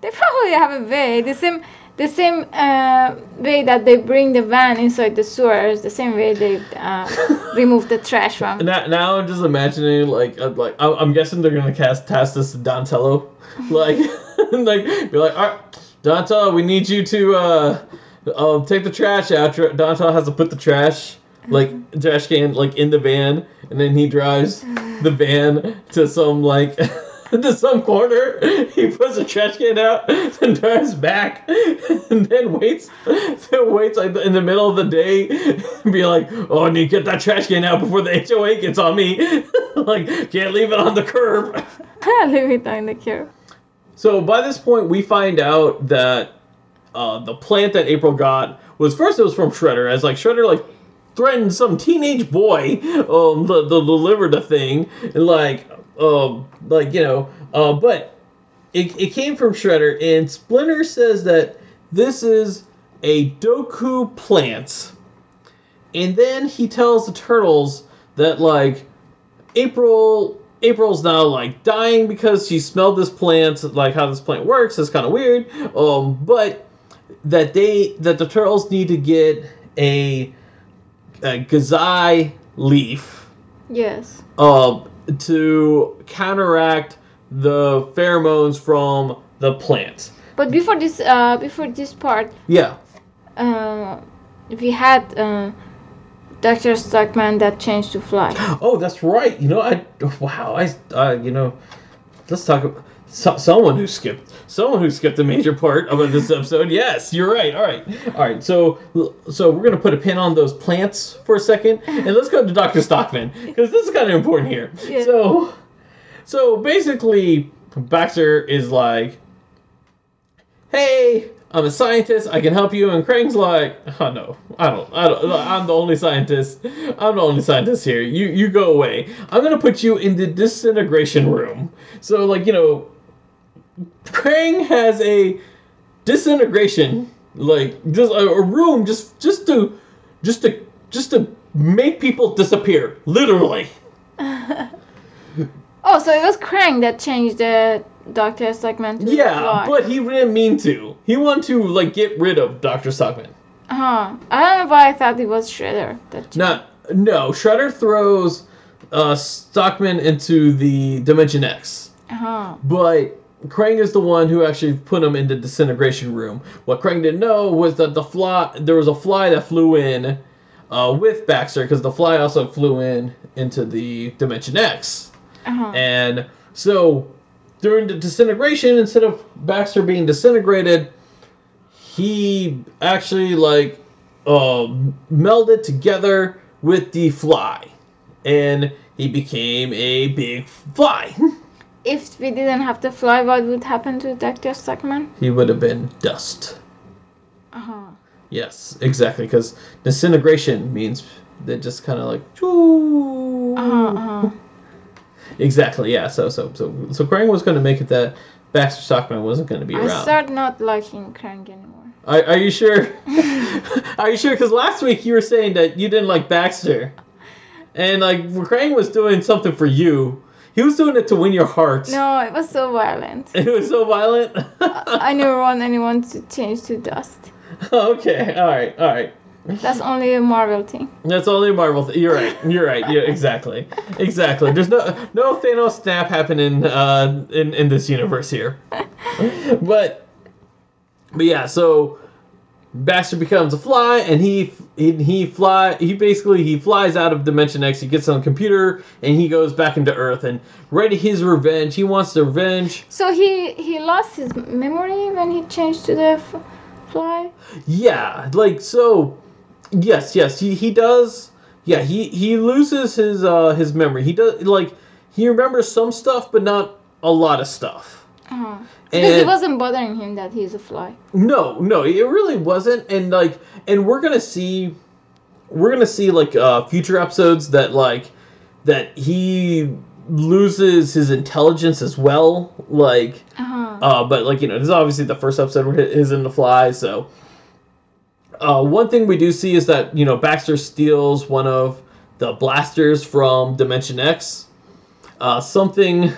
They probably have a way. The same, the same uh, way that they bring the van inside the sewers. The same way they uh, remove the trash from. Now, now I'm just imagining like uh, like I'm, I'm guessing they're gonna cast task this to Donatello, like like be like, all right, Donatello, we need you to uh, uh take the trash out. Donatello has to put the trash like trash can like in the van, and then he drives the van to some like. To some corner, he puts a trash can out, and drives back, and then waits, then waits like in the middle of the day, and be like, "Oh, I need to get that trash can out before the HOA gets on me." like, can't leave it on the curb. Can't Leave it on the curb. So by this point, we find out that uh, the plant that April got was first it was from Shredder, as like Shredder like threatened some teenage boy um to, to deliver the thing, and like um like you know uh but it, it came from Shredder, and Splinter says that this is a Doku plant, and then he tells the turtles that like April April's now like dying because she smelled this plant, like how this plant works is kind of weird. Um, but that they that the turtles need to get a, a gazai leaf Yes. uh, to counteract the pheromones from the plant. But before this, uh, before this part, Yeah. uh, we had uh, Doctor Stockman that changed to fly. Oh, that's right. You know, I wow. I uh, you know, let's talk about so, someone who skipped someone who skipped a major part of this episode. Yes, you're right. All right, all right. So so we're gonna put a pin on those plants for a second, and let's go to Doctor Stockman because this is kind of important here. Yeah. So so basically, Baxter is like, "Hey, I'm a scientist. I can help you." And Krang's like, "Oh no, I don't. I don't. I'm the only scientist. I'm the only scientist here. You you go away. I'm gonna put you in the disintegration room. So like you know, Krang has a disintegration like just a, a room just just to just to just to make people disappear literally. Oh, so it was Krang that changed the Doctor segment to Yeah, but he didn't mean to. He wanted to like get rid of Doctor Stockman. Uh-huh. I don't know why I thought it was Shredder. That Not no. Shredder throws uh, Stockman into the Dimension X, Uh-huh. but Krang is the one who actually put him in the disintegration room. What Krang didn't know was that the fly there was a fly that flew in uh, with Baxter because the fly also flew in into the Dimension X. Uh-huh. And so during the disintegration, instead of Baxter being disintegrated, he actually like uh, melded together with the fly, and he became a big fly. If we didn't have to fly, what would happen to Dr. Stockman? he would have been dust. Uh-huh. Yes, exactly. Because disintegration means they just kind of like. Uh-huh, uh-huh. Exactly. Yeah. So so so so Krang was going to make it that Baxter Stockman wasn't going to be around. I start not liking Krang anymore. Are, are you sure? are you sure? Because last week you were saying that you didn't like Baxter, and like Krang was doing something for you. He was doing it to win your heart. No, it was so violent. It was so violent. I never want anyone to change to dust. okay. All right. All right. That's only a Marvel thing. That's only a Marvel. thing. you're right. You're right. Yeah. Exactly. Exactly. There's no no Thanos snap happening uh, in in this universe here. But but yeah. So Baxter becomes a fly, and he he he fly. He basically he flies out of Dimension X. He gets on a computer, and he goes back into Earth, and ready his revenge. He wants the revenge. So he he lost his memory when he changed to the f- fly. Yeah, like so. Yes, yes, he he does. Yeah, he he loses his uh his memory. He does like he remembers some stuff, but not a lot of stuff. Uh-huh. Because it wasn't bothering him that he's a fly. no, no, it really wasn't. And like, and we're gonna see, we're gonna see like uh future episodes that like that he loses his intelligence as well. Like, Uh-huh. Uh, but like you know, this is obviously the first episode where he's in the fly. So, uh, one thing we do see is that you know Baxter steals one of the blasters from Dimension X. Uh, something,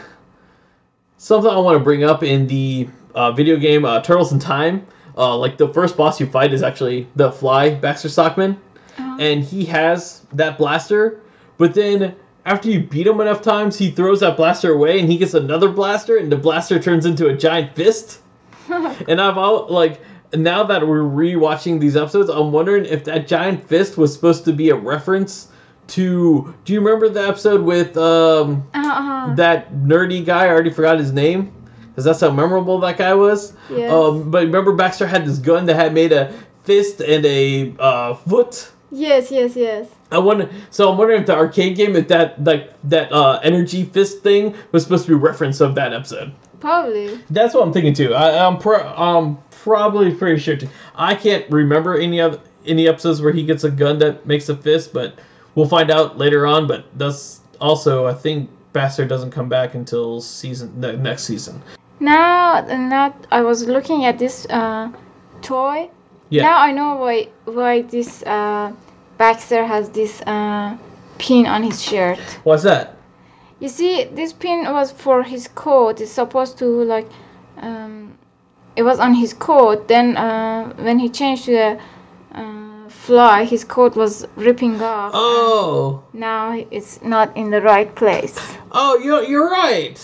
something I want to bring up in the uh, video game uh, Turtles in Time. Uh, like the first boss you fight is actually the Fly Baxter Stockman, Uh-huh. and he has that blaster. But then after you beat him enough times, he throws that blaster away, and he gets another blaster, and the blaster turns into a giant fist. And I've all like now that we're rewatching these episodes, I'm wondering if that giant fist was supposed to be a reference to. Do you remember the episode with um Uh-huh. that nerdy guy? I already forgot his name. Because that's how memorable that guy was. Yes. Um, but remember Baxter had this gun that had made a fist and a uh, foot. Yes, yes, yes. I wonder. So I'm wondering if the arcade game, if that like that uh, energy fist thing was supposed to be a reference of that episode. Probably. That's what I'm thinking too. I, I'm pro- I'm probably pretty sure. Too. I can't remember any of any episodes where he gets a gun that makes a fist, but we'll find out later on. But that's also I think Baxter doesn't come back until season the next season. Now, now I was looking at this uh, toy. Yeah. Now I know why why this uh, Baxter has this uh, pin on his shirt. What's that? You see, this pin was for his coat. It's supposed to like, um, it was on his coat. Then uh, when he changed to the fly, his coat was ripping off. Oh, Now it's not in the right place. oh, you're you're right.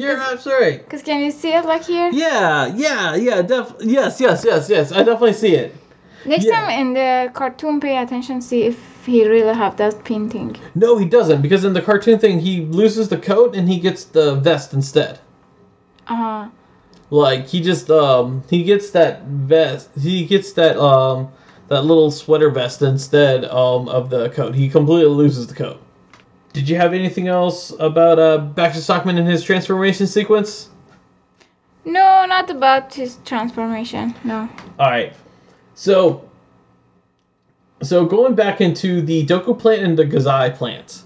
You're absolutely right. Cause can you see it like here? Yeah, yeah, yeah. Def- yes, yes, yes, yes. I definitely see it. Next Yeah. time in the cartoon, pay attention. See if he really have that painting. No, he doesn't because in the cartoon thing he loses the coat and he gets the vest instead. Uh, Like he just um he gets that vest he gets that um that little sweater vest instead um of the coat. He completely loses the coat. Did you have anything else about uh Baxter Stockman and his transformation sequence? no, not about his transformation. No. All right. So so going back into the Doku plant and the Gazai plant.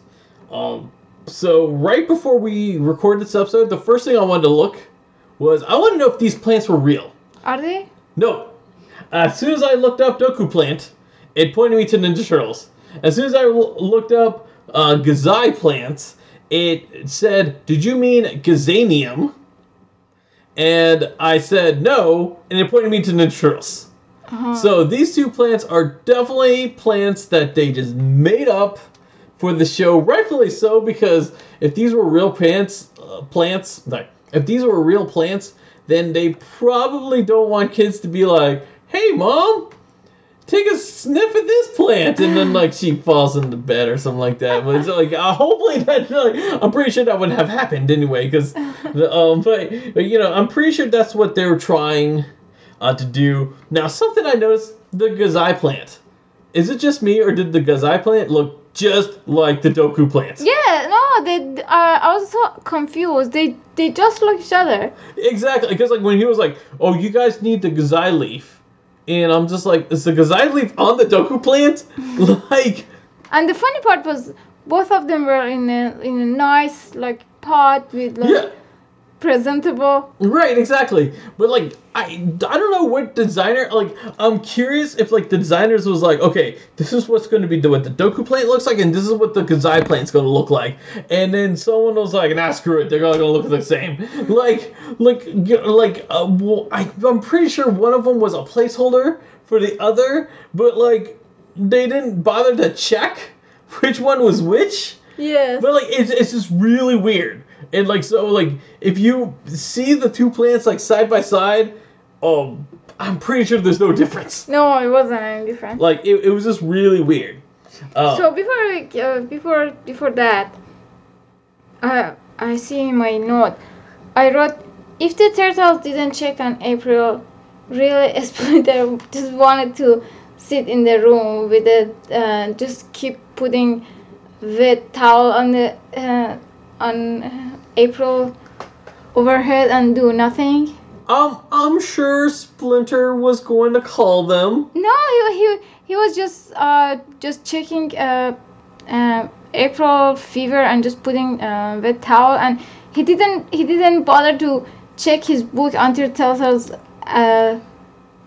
Um so right before we recorded this episode, the first thing I wanted to look was I want to know if these plants were real. Are they? No. As soon as I looked up Doku Plant, it pointed me to Ninja Turtles. As soon as I l- looked up uh, Gazai Plant, it said, "Did you mean gazanium?" And I said no, and it pointed me to Ninja Turtles. Uh-huh. So these two plants are definitely plants that they just made up for the show, rightfully so, because if these were real plants, uh, plants, like if these were real plants, then they probably don't want kids to be like, "Hey, mom, take a sniff of this plant," and then like she falls into bed or something like that. But it's like, uh, hopefully that, like, I'm pretty sure that wouldn't have happened anyway, because, um, but, but you know, I'm pretty sure that's what they were trying uh, to do. Now, something I noticed: the gazai plant. Is it just me, or did the gazai plant look just like the Doku plants? Yeah, no, they. Uh, I was so confused. They they just look each other. Exactly, because like when he was like, "Oh, you guys need the gazai leaf," and I'm just like, "Is the gazai leaf on the Doku plant?" like, And the funny part was both of them were in a in a nice like pot with like yeah, presentable. right, exactly. But like, I I don't know what designer like. I'm curious if like the designers was like, "Okay, this is what's going to be the, what the Doku plant looks like, and this is what the gazai plant's going to look like," and then someone was like, "Nah, screw it, they're all going to look the same." Like, like, like, uh, well, I, I'm pretty sure one of them was a placeholder for the other, but like, they didn't bother to check which one was which. Yeah. But like it's it's just really weird. And like so like if you see the two plants like side by side, um I'm pretty sure there's no difference. No, it wasn't any different. Like it, it was just really weird. Uh, So before uh, before before that, uh, I see in my note, I wrote, if the turtles didn't check on April, really Splinter just wanted to sit in the room with it, uh, just keep putting wet towel on the uh, on April overhead and do nothing. um I'm sure Splinter was going to call them. No, he he, he was just uh just checking uh, uh April fever and just putting uh, wet towel and he didn't he didn't bother to check his book until Turtles uh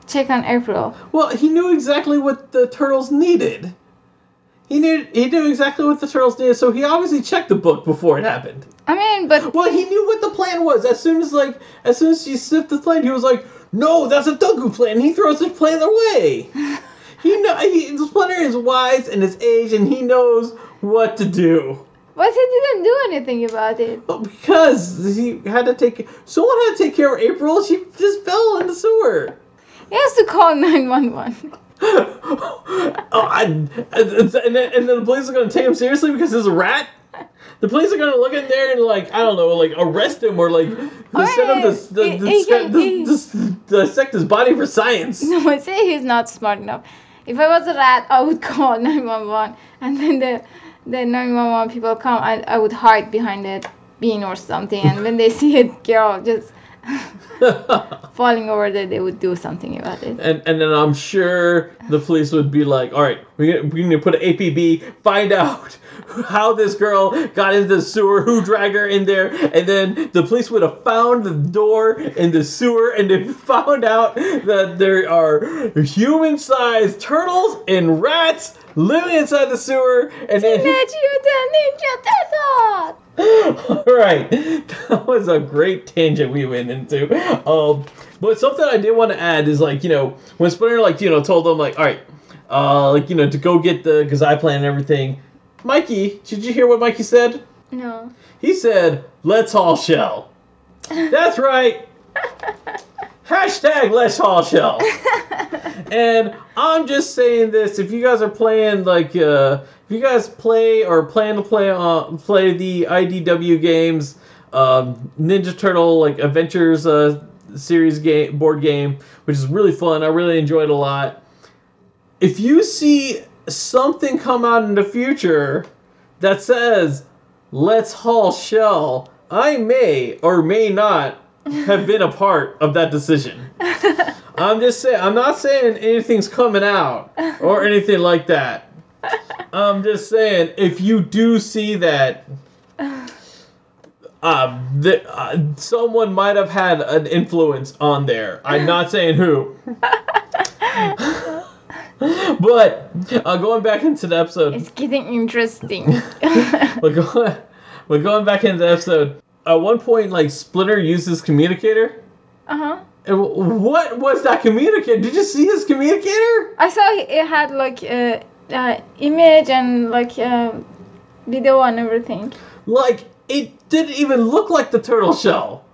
check on April. Well, he knew exactly what the turtles needed. He knew he knew exactly what the turtles did, so he obviously checked the book before it happened. I mean, but Well, he knew what the plan was. As soon as like, as soon as she sniffed the plan, he was like, "No, that's a Doku plan." And he throws his plan away. he know he, Splinter is wise and his age, and he knows what to do. but he didn't do anything about it. But because he had to take, someone had to take care of April. She just fell in the sewer. He has to call nine one one. oh, I, and, and, then, and then the police are gonna take him seriously because he's a rat. The police are gonna look in there and like I don't know, like arrest him or like set him to, Alright, to, he- to, he can- to- dissect his body for science. No, I say he's not smart enough. If I was a rat, I would call 911 and then the the 911 people come, I, I would hide behind a bean or something. And when they see a girl just falling over there, they would do something about it. And and then I'm sure the police would be like, all right, we we need to put an APB, find out how this girl got into the sewer, who dragged her in there, and then the police would have found the door in the sewer, and they found out that there are human-sized turtles and rats living inside the sewer, and then. Teenage Mutant Ninja Turtles! All right, that was a great tangent we went into. Um, but something I did want to add is like you know when Splinter like you know told them like all right, uh, like you know to go get the Gazai plan and everything. Mikey, did you hear what Mikey said? No. He said, "Let's all shell." That's right. Hashtag let's haul shell. And I'm just saying this: if you guys are playing like, uh, if you guys play or plan to play uh, play the IDW games, um, Ninja Turtle like Adventures uh, series game board game, which is really fun. I really enjoyed a lot. If you see something come out in the future that says "Let's haul shell," I may or may not have been a part of that decision. I'm just saying. I'm not saying anything's coming out or anything like that. I'm just saying if you do see that, uh, the, uh, someone might have had an influence on there. I'm not saying who. but uh, going back into the episode, It's getting interesting. but going, but going back into the episode, at one point, like Splinter uses communicator. Uh huh. What was that communicator? Did you see his communicator? I saw it had like uh, uh, image and like uh, video and everything. Like it didn't even look like the turtle shell.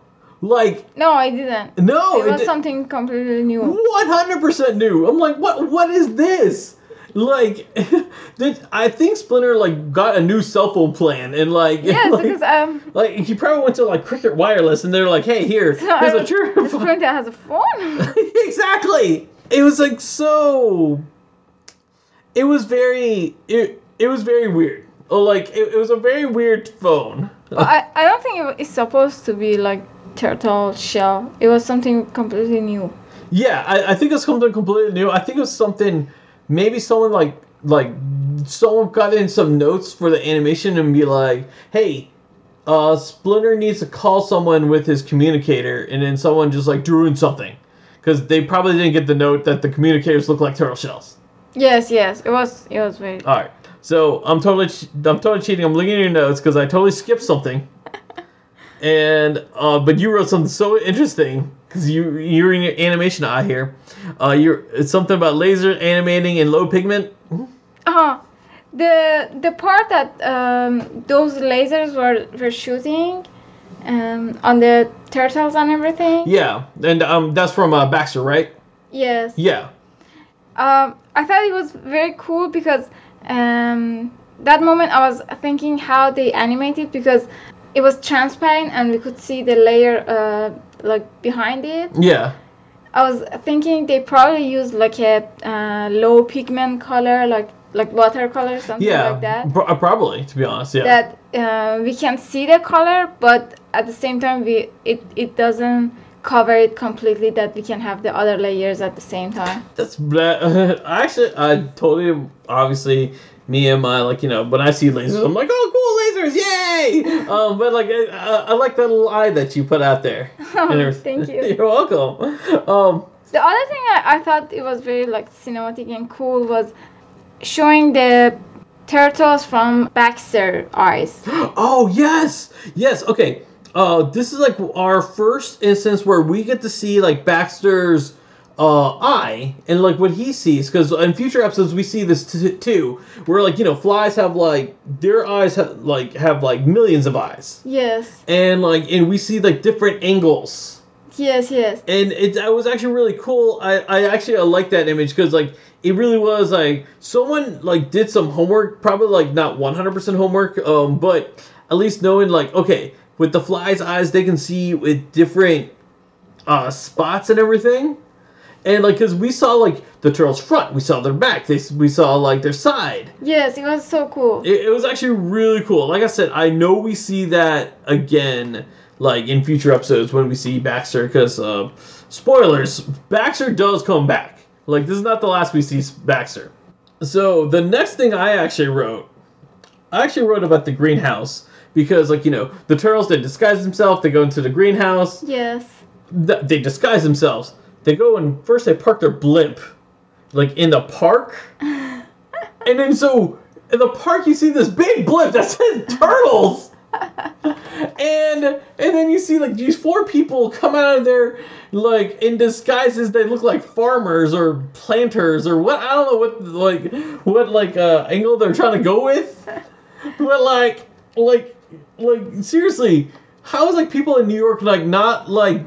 Like No, I didn't. no, it was something completely new. One hundred percent new. I'm like, what? What is this? Like, did, I think Splinter like got a new cell phone plan and like, Yes, like, because um, like he probably went to like Cricket Wireless and they're like, hey, here, so here's I a was- Splinter has a phone. exactly. It was like so. It was very. It it was very weird. Oh, like it, it was a very weird phone. I, I don't think it- it's supposed to be like turtle shell. It was something completely new. Yeah, I, I think it's something completely new. I think it was something maybe someone like like someone got in some notes for the animation and be like, hey, uh Splinter needs to call someone with his communicator and then someone just like drew in something. Because they probably didn't get the note that the communicators look like turtle shells. Yes, yes, it was it was very. Alright. So I'm totally I'm totally cheating. I'm looking at your notes because I totally skipped something. And uh, but you wrote something so interesting because you you're in your animation eye here. Uh, you're it's something about laser animating in low pigment. Uh-huh. The the part that um, those lasers were were shooting um, on the turtles and everything. Yeah, and um, that's from uh, Baxter, right? Yes. Yeah. Um, I thought it was very cool because um, that moment I was thinking how they animated because it was transparent and we could see the layer uh, like behind it. Yeah. I was thinking they probably used like a uh, low pigment color, like like watercolor, something Yeah. like that. Uh, probably, to be honest. Yeah. That uh, we can see the color, but at the same time, we it it doesn't cover it completely. That we can have the other layers at the same time. That's that. Actually, I totally obviously me and my like you know when I see lasers, I'm like, oh, cool lasers, yay! um, but like I, I, I like that little eye that you put out there. Everything. Thank you. You're welcome. Um, The other thing I, I thought it was very like cinematic and cool was showing the turtles from Baxter eyes. oh yes, yes. Okay. Uh, this is like our first instance where we get to see like Baxter's uh eye and like what he sees because in future episodes we see this t- too where like you know flies have like their eyes have like have like millions of eyes. Yes, and like and we see like different angles. Yes, yes. and it, it was actually really cool. I i actually I like that image because like it really was like someone like did some homework probably like not 100% homework um but at least knowing like okay with the fly's eyes they can see with different uh spots and everything and like because we saw like the turtle's front we saw their back they, we saw like their side Yes, it was so cool. it, it was actually really cool. Like I said, I know we see that again, like in future episodes when we see Baxter, because uh, spoilers, Baxter does come back. Like this is not the last we see Baxter. So the next thing I actually wrote, I actually wrote about the greenhouse because, like you know, the turtles they disguise themselves, they go into the greenhouse, Yes. th- they disguise themselves. They go and first they park their blimp, like in the park, and then so in the park you see this big blimp that says turtles, and and then you see like these four people come out of there like in disguises. They look like farmers or planters or what I don't know what like what like uh, angle they're trying to go with, but like like like seriously, how is like people in New York like not like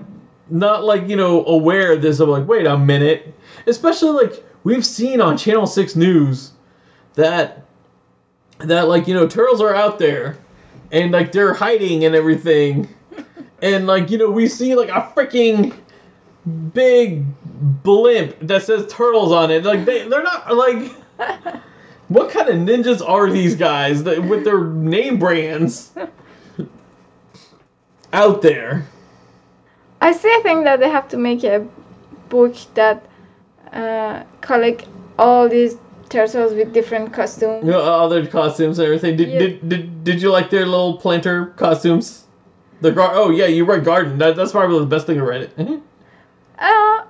not like you know aware of this. I'm like, wait a minute. Especially like we've seen on Channel Six News that that like you know turtles are out there and like they're hiding and everything, and like you know we see like a freaking big blimp that says turtles on it. Like they they're not like. What kind of ninjas are these guys that, with their name brands out there? I still think that they have to make a book that uh, collect all these turtles with different costumes. You know, all their costumes and everything. Did, Yeah. did, did, did you like their little planter costumes? The gar- oh yeah, you read garden. That, that's probably the best thing to read it. Uh, I,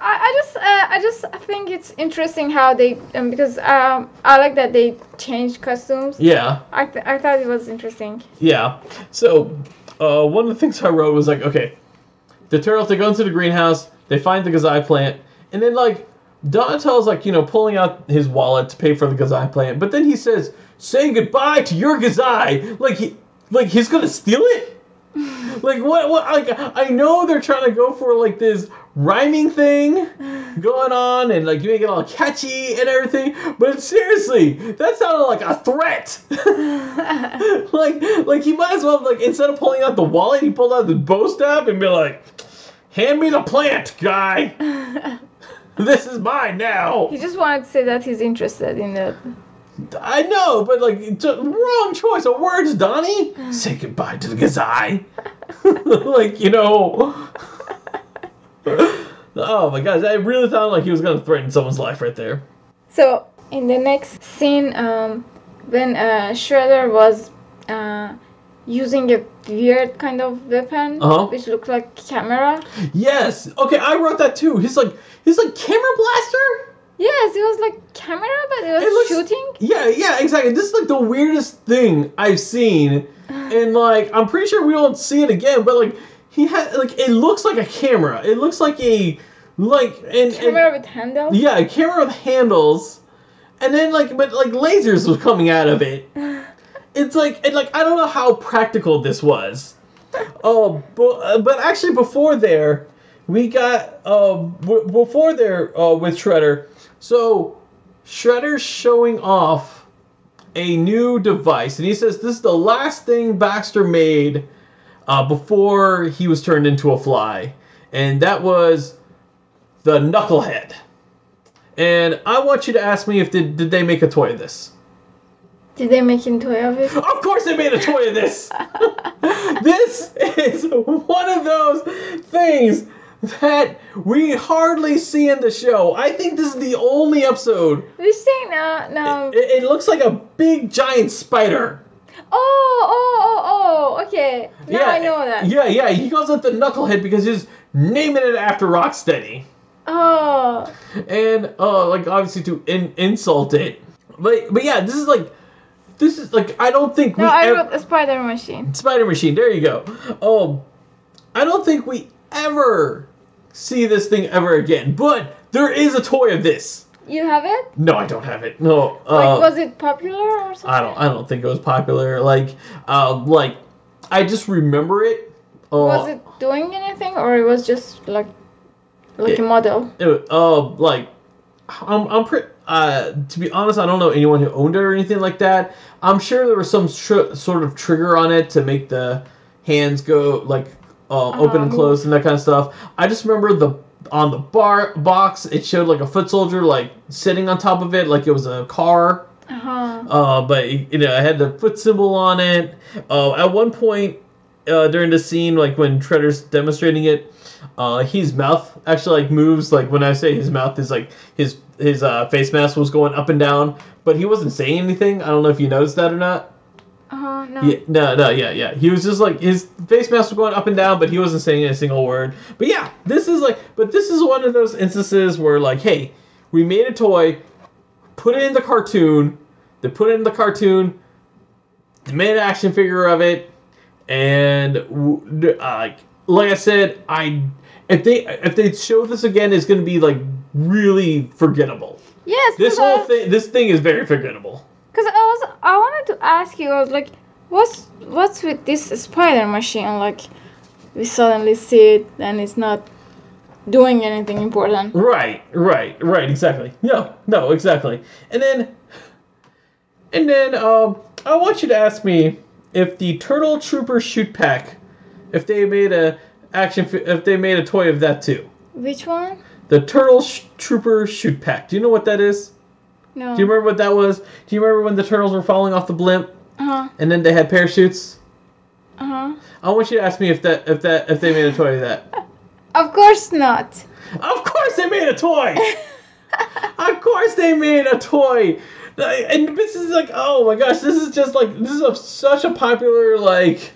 I just uh, I I just think it's interesting how they um, because um I like that they changed costumes. Yeah. I th- I thought it was interesting. Yeah. So, uh, one of the things I wrote was like, okay, the turtles they go into the greenhouse, they find the gazai plant, and then like Donatello's like, you know, pulling out his wallet to pay for the gazai plant, but then he says, saying goodbye to your gazai," like he, like he's gonna steal it. like what? What? Like I know they're trying to go for like this rhyming thing going on, and like you make it all catchy and everything, but seriously, that sounded like a threat. like like he might as well like instead of pulling out the wallet, he pulled out the bow staff and be like, "Hand me the plant, guy. this is mine now." He just wanted to say that he's interested in it. I know, but like it's a wrong choice of words, Donnie. Say goodbye to the gazai. like you know. oh my gosh, I really sounded like he was gonna threaten someone's life right there. So in the next scene, um, when uh, Shredder was uh, using a weird kind of weapon, Uh-huh. which looked like camera. Yes. Okay, I wrote that too. He's like he's like camera blaster. Yes, it was like camera, but it was It looks- shooting. Yeah, yeah, exactly. This is like the weirdest thing I've seen, and like I'm pretty sure we won't see it again. But like he had like it looks like a camera. It looks like a like and, and Camera with handles. yeah, a camera with handles, and then like but like lasers was coming out of it. It's like and like I don't know how practical this was. Oh, but uh, but actually before there, we got uh w- before there uh with Shredder. So Shredder's showing off a new device, and he says this is the last thing Baxter made uh, before he was turned into a fly, and that was the Knucklehead. And I want you to ask me if did, did they make a toy of this? Did they make a toy of it? Of course they made a toy of this. this is one of those things that we hardly see in the show. I think this is the only episode. This thing, no, no. It, it looks like a big giant spider. Oh, oh, oh, oh. Okay, now I know that. Yeah, yeah. He calls it the Knucklehead because he's naming it after Rocksteady. Oh, and uh like obviously to in- insult it but but yeah this is like this is like i don't think no, we I ev- wrote a spider machine. spider machine there you go Oh, i don't think we ever see this thing ever again but there is a toy of this You have it? no i don't have it no uh, Like, was it popular or something? i don't i don't think it was popular like uh like i just remember it uh, Was it doing anything, or it was just like, like It- a model? it, uh, like I'm, I'm pretty. Uh, to be honest, I don't know anyone who owned it or anything like that. I'm sure there was some tr- sort of trigger on it to make the hands go like uh, open and Um. close and that kind of stuff. I just remember the on the bar box it showed like a foot soldier like sitting on top of it like it was a car. Uh huh. Uh, but you know, I had the foot symbol on it. Uh, at one point uh, during the scene, like when Shredder's demonstrating it, uh, his mouth actually like moves. Like when I say his mouth is like his his uh, face mask was going up and down, but he wasn't saying anything. I don't know if you noticed that or not. Uh huh. No. Yeah, no, no, yeah, yeah. He was just like his face mask was going up and down, but he wasn't saying a single word. But yeah, this is like, but this is one of those instances where like, hey, we made a toy, put it in the cartoon, they put it in the cartoon, they made an action figure of it, and uh, like I said, I if they if they show this again, it's gonna be like really forgettable. Yes. This whole I- thing, this thing is very forgettable. Because I was, I wanted to ask you, I was like, what's what's with this spider machine? Like, we suddenly see it and it's not doing anything important. Right, right, right, exactly. No, no, exactly. And then, and then, um, I want you to ask me if the Turtle Trooper shoot pack, if they made a action, if they made a toy of that too. Which one? The Turtle sh- Trooper shoot pack. Do you know what that is? No. Do you remember what that was? Do you remember when the turtles were falling off the blimp Uh huh. and then they had parachutes? Uh huh. I want you to ask me if that, if that, if they made a toy of that. Of course not. Of course they made a toy. of course they made a toy. And this is like, oh my gosh, this is just like this is a, such a popular like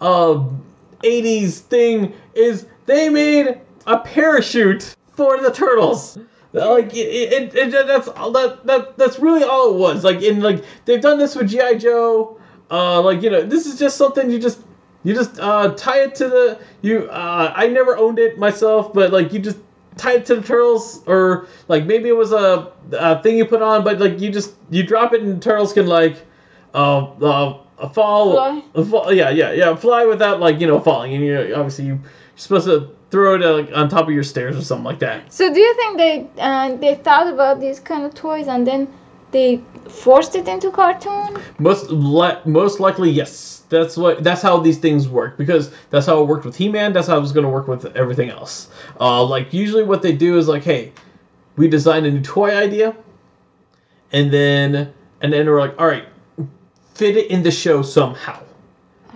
um 80s thing is they made a parachute for the turtles. Like it, it, it, that's that, that that's really all it was. Like in like they've done this with GI Joe. Uh, like you know, this is just something you just you just uh, tie it to the you. Uh, I never owned it myself, but like you just tie it to the turtles, or like maybe it was a, a thing you put on, but like you just you drop it and turtles can like uh, uh fall, Fly. fall yeah yeah yeah fly without like you know falling and you know, obviously you, you're supposed to throw it like, on top of your stairs or something like that. So do you think they uh, they thought about these kind of toys and then they forced it into cartoon? Most li- most likely, yes. That's what. That's how these things work because that's how it worked with He-Man. That's how it was going to work with everything else. Uh, like usually, what they do is like, hey, we designed a new toy idea, and then and then we're like, all right, fit it in the show somehow.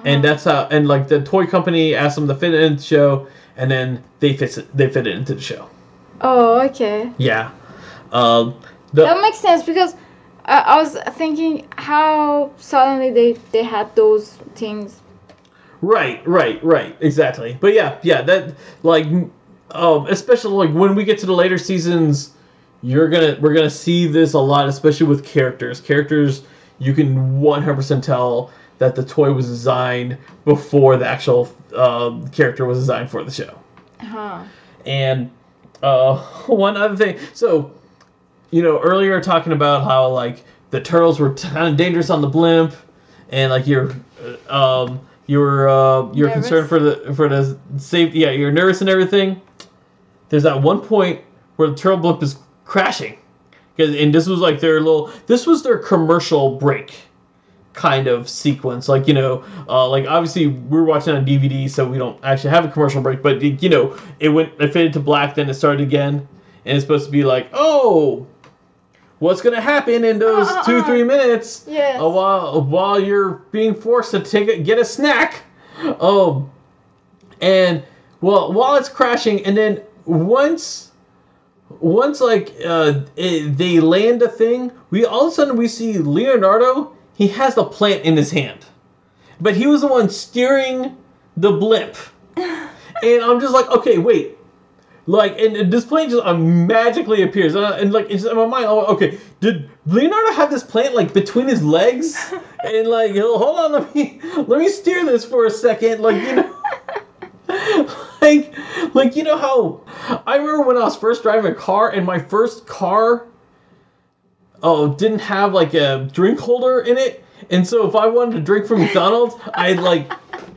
And that's how. And like the toy company asked them to fit it in the show, and then they fit it. They fit it into the show. Oh, okay. Yeah. Um, the, That makes sense because I, I was thinking how suddenly they they had those things. Right, right, right, exactly. But yeah, yeah, that like, um, especially like when we get to the later seasons, you're gonna we're gonna see this a lot, especially with characters. Characters, you can 100% tell that the toy was designed before the actual um, character was designed for the show. Huh. And uh, one other thing, so you know, earlier talking about how like the turtles were kind of dangerous on the blimp, and like you're, uh, um, you're uh, you're Nervous? concerned for the for the safety. Yeah, you're nervous and everything. There's that one point where the turtle blimp is crashing, because and this was like their little this was their commercial break kind of sequence. Like, you know, uh, like obviously we're watching on DVD, so we don't actually have a commercial break, but you know, it went, it faded to black, then it started again, and it's supposed to be like, oh, what's gonna happen in those Uh, uh, two, uh. three minutes Yes. uh, while while you're being forced to take a, get a snack? Um, and well, while it's crashing, and then once once like uh, it, they land a thing, we all of a sudden we see Leonardo. He has the plant in his hand, but he was the one steering the blimp, and I'm just like, okay, wait. Like, and this plant just uh, magically appears, and, uh, and like, it's in my mind. Oh, okay, did Leonardo have this plant like between his legs, and like, hold on, let me let me steer this for a second, like you know like like you know how I remember when I was first driving a car and my first car oh didn't have like a drink holder in it and so if I wanted to drink from McDonald's I like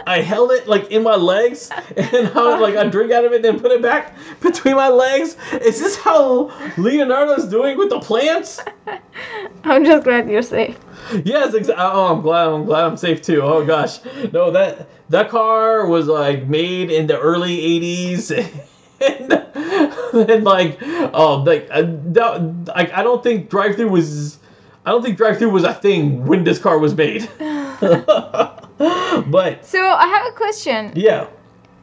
I held it like in my legs and I would like I drink out of it and then put it back between my legs. Is this how Leonardo's doing with the plants? I'm just glad you're safe. Yes, exactly. Oh, I'm glad. I'm glad I'm safe too. Oh gosh, no that that car was like made in the early '80s, and, and like oh like uh, that, like I don't think drive through was I don't think drive through was a thing when this car was made. but So I have a question. yeah,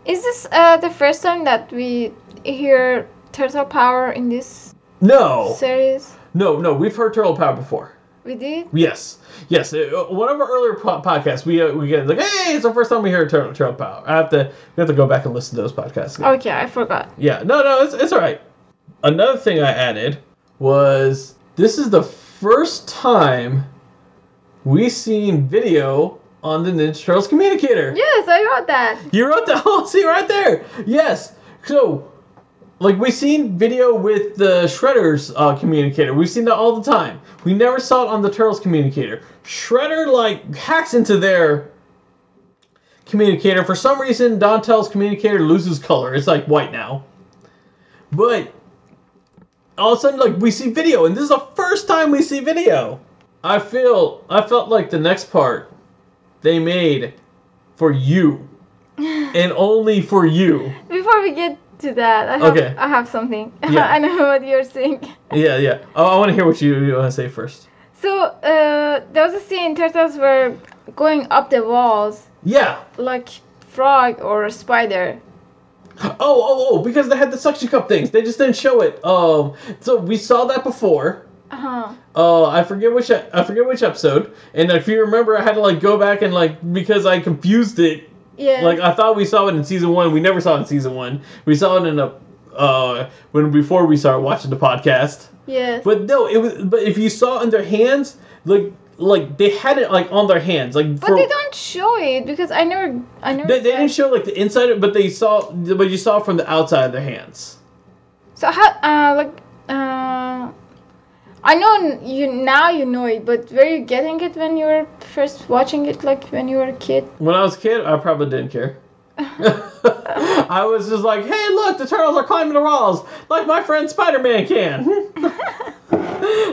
Is this uh, the first time that we hear turtle power in this no, series? no, no. We've heard Turtle Power before. We did. Yes, yes. Uh, one of our earlier po- podcasts, we uh, we get like, hey, it's the first time we hear Turtle Turtle Power. I have to we have to go back and listen to those podcasts. again. Okay, I forgot. Yeah, no, no, it's, it's all right. Another thing I added was this is the first time we seen video on the Ninja Turtles communicator. Yes, I wrote that. You wrote that. Oh, see right there. Yes. So, like we've seen video with the Shredder's uh, communicator. We've seen that all the time. We never saw it on the Turtles communicator. Shredder like hacks into their communicator. For some reason, Donatel's communicator loses color. It's like white now. But all of a sudden, like we see video, and this is the first time we see video. I feel I felt like the next part they made for you and only for you. Before we get to that, I have, Okay. I have something. Yeah. I know what you're saying. Yeah, yeah. Oh, I want to hear what you, you want to say first. So uh, there was a scene turtles were going up the walls Yeah. like frog or a spider. Oh, oh, oh! Because they had the suction cup things. They just didn't show it. Um. So we saw that before. Uh huh. Uh, I forget which I forget which episode. And if you remember, I had to like go back and like because I confused it. Yeah. Like I thought we saw it in season one. We never saw it in season one. We saw it in a uh, when before we started watching the podcast. Yeah. But no, it was. But if you saw in their hands, like like they had it like on their hands, like but they don't show it because I never, I never. They, they didn't show like the inside, but they saw, but you saw from the outside of their hands. So how, uh, like, uh, I know you now you know it, but were you getting it when you were first watching it, like when you were a kid? When I was a kid, I probably didn't care. I was just like, hey, look, the turtles are climbing the walls like my friend Spider Man can.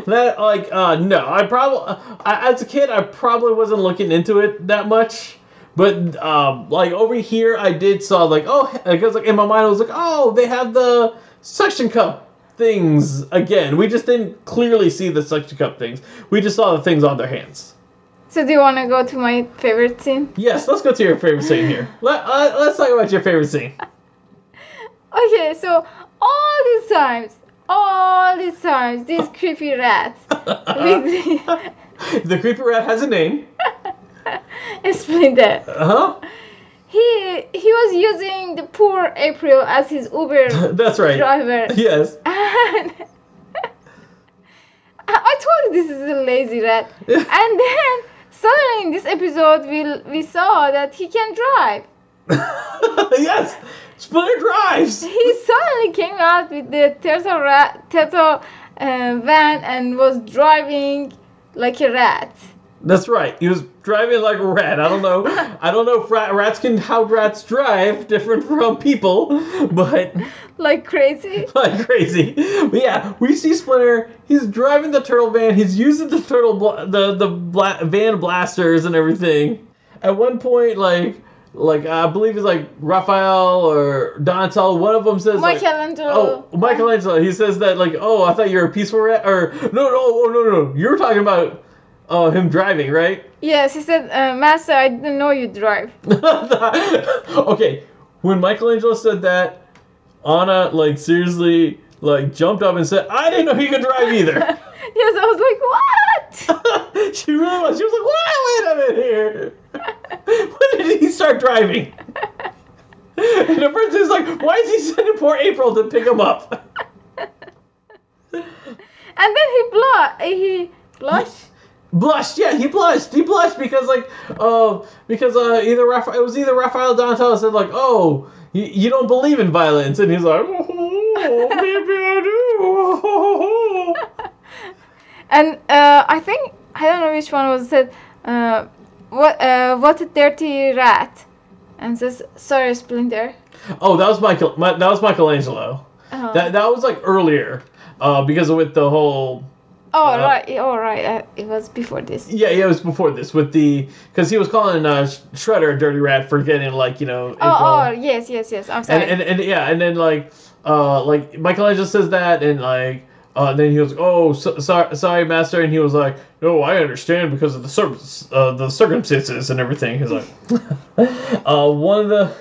that, like, uh, no, I probably, as a kid, I probably wasn't looking into it that much. But, um, like, over here, I did saw, like, oh, because, like, in my mind, I was like, oh, they have the suction cup things again. We just didn't clearly see the suction cup things. We just saw the things on their hands. So do you want to go to my favorite scene? Yes, let's go to your favorite scene here. Let, uh, let's talk about your favorite scene. Okay, so all these times, all these times, these creepy rats the creepy rat has a name. Explain that. Uh huh. He he was using the poor April as his Uber That's right. driver. Yes. And I told you this is a lazy rat. And then suddenly in this episode we we saw that he can drive. yes. Splinter drives. He suddenly came out with the turtle rat turtle uh, van and was driving like a rat. That's right. He was driving like a rat. I don't know. I don't know if rat, rats can how rats drive different from people, but Like crazy. like crazy. But yeah, we see Splinter. He's driving the turtle van. He's using the turtle bla- the the bla- van blasters and everything. At one point, like like I believe it's like Raphael or Donatello. One of them says like, Michelangelo. Oh, Michelangelo. He says that like, oh, I thought you were a peaceful rat, or no, no, oh, no, no, you're talking about uh, him driving, right? Yes, he said, uh, Master, I didn't know you drive. okay, when Michelangelo said that, Anna like seriously like jumped up and said, "I didn't know he could drive either." yes, I was like, what? she really was. She was like, "What? Wait a minute here. when did he start driving?" And the person is like, "Why is he sending poor April to pick him up?" And then he blushed. He blushed. Blushed. Yeah, he blushed. He blushed because like, uh, because uh, either Raphael, it was either Raphael Donatello said like, oh, you, you don't believe in violence, and he's like, oh, maybe I do. And uh, I think I don't know which one was said. Uh, what? Uh, what a dirty rat. And says, sorry, Splinter. oh, that was Michael. My, that was Michelangelo. Uh, That that was like earlier, uh, because with the whole. Oh uh, right, oh right. Uh, it was before this. Yeah, yeah, it was before this with the because he was calling uh, Shredder a dirty rat for getting like you know. April. Oh, oh yes, yes, yes. I'm sorry. and, and and yeah, and then like uh like Michelangelo says that, and like uh then he was oh so, sorry sorry master, and he was like no I understand because of the cir- uh, the circumstances and everything. He's like uh one of the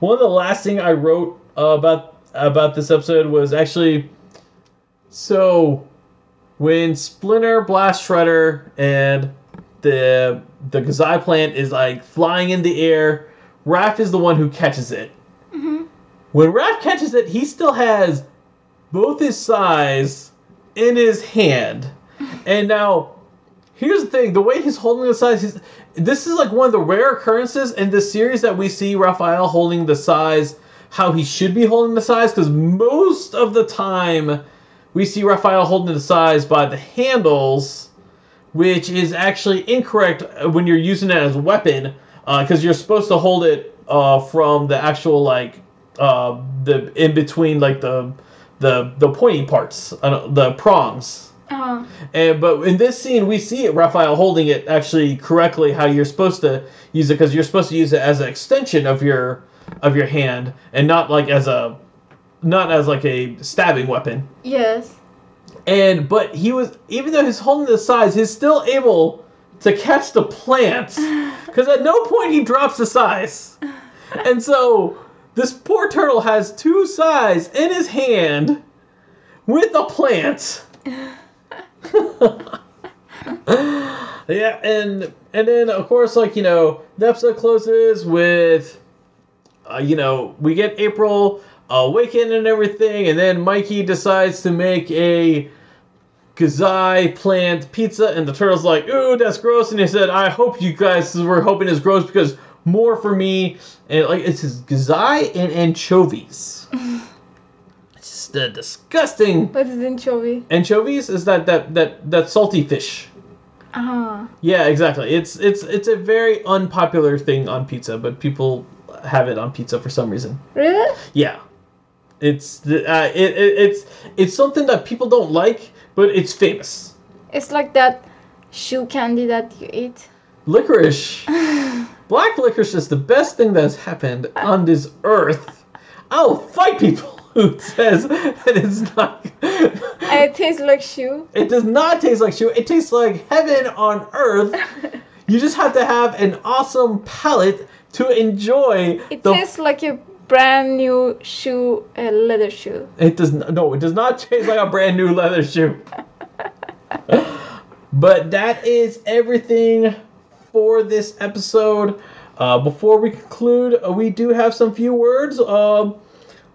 one of the last thing I wrote uh, about about this episode was actually so when Splinter Blast Shredder and the the Gazai plant is like flying in the air. Raph is the one who catches it. Mm-hmm. When Raph catches it, he still has both his sais in his hand. And now, here's the thing: the way he's holding the sais, he's, this is like one of the rare occurrences in this series that we see Raphael holding the sais how he should be holding the sais. Because most of the time, we see Raphael holding the sais by the handles which is actually incorrect when you're using it as a weapon, because you're supposed to hold it uh, from the actual like uh, the in between like the the the pointy parts, uh, the prongs. Uh, And but in this scene, we see it, Raphael holding it actually correctly how you're supposed to use it because you're supposed to use it as an extension of your of your hand and not like as a not as like a stabbing weapon. yes. And but he was even though he's holding the sais, he's still able to catch the plants because at no point he drops the sais. And so this poor turtle has two sais in his hand with a plant. yeah, and and then of course, like you know, the episode closes with, uh, you know, we get April awaken and everything, and then Mikey decides to make a Gazai plant pizza, and the turtle's like, "Ooh, that's gross," and he said, "I hope you guys were hoping it's gross because more for me." And like it says Gazai and anchovies. it's just a disgusting. What is anchovy? Anchovies is that that that that salty fish. Ah. Yeah, exactly. It's it's it's a very unpopular thing on pizza, but people have it on pizza for some reason. Really? Yeah, it's the uh, it, it it's it's something that people don't like, but it's famous. It's like that shoe candy that you eat. Licorice, black licorice is the best thing that's happened on this earth. I'll fight people who says that it's not. It tastes like shoe. It does not taste like shoe. It tastes like heaven on earth. You just have to have an awesome palate to enjoy It the. tastes like a brand new shoe, a leather shoe. It does not, no, it does not taste like a brand new leather shoe. but that is everything for this episode. Uh, before we conclude, uh, we do have some few words. Um,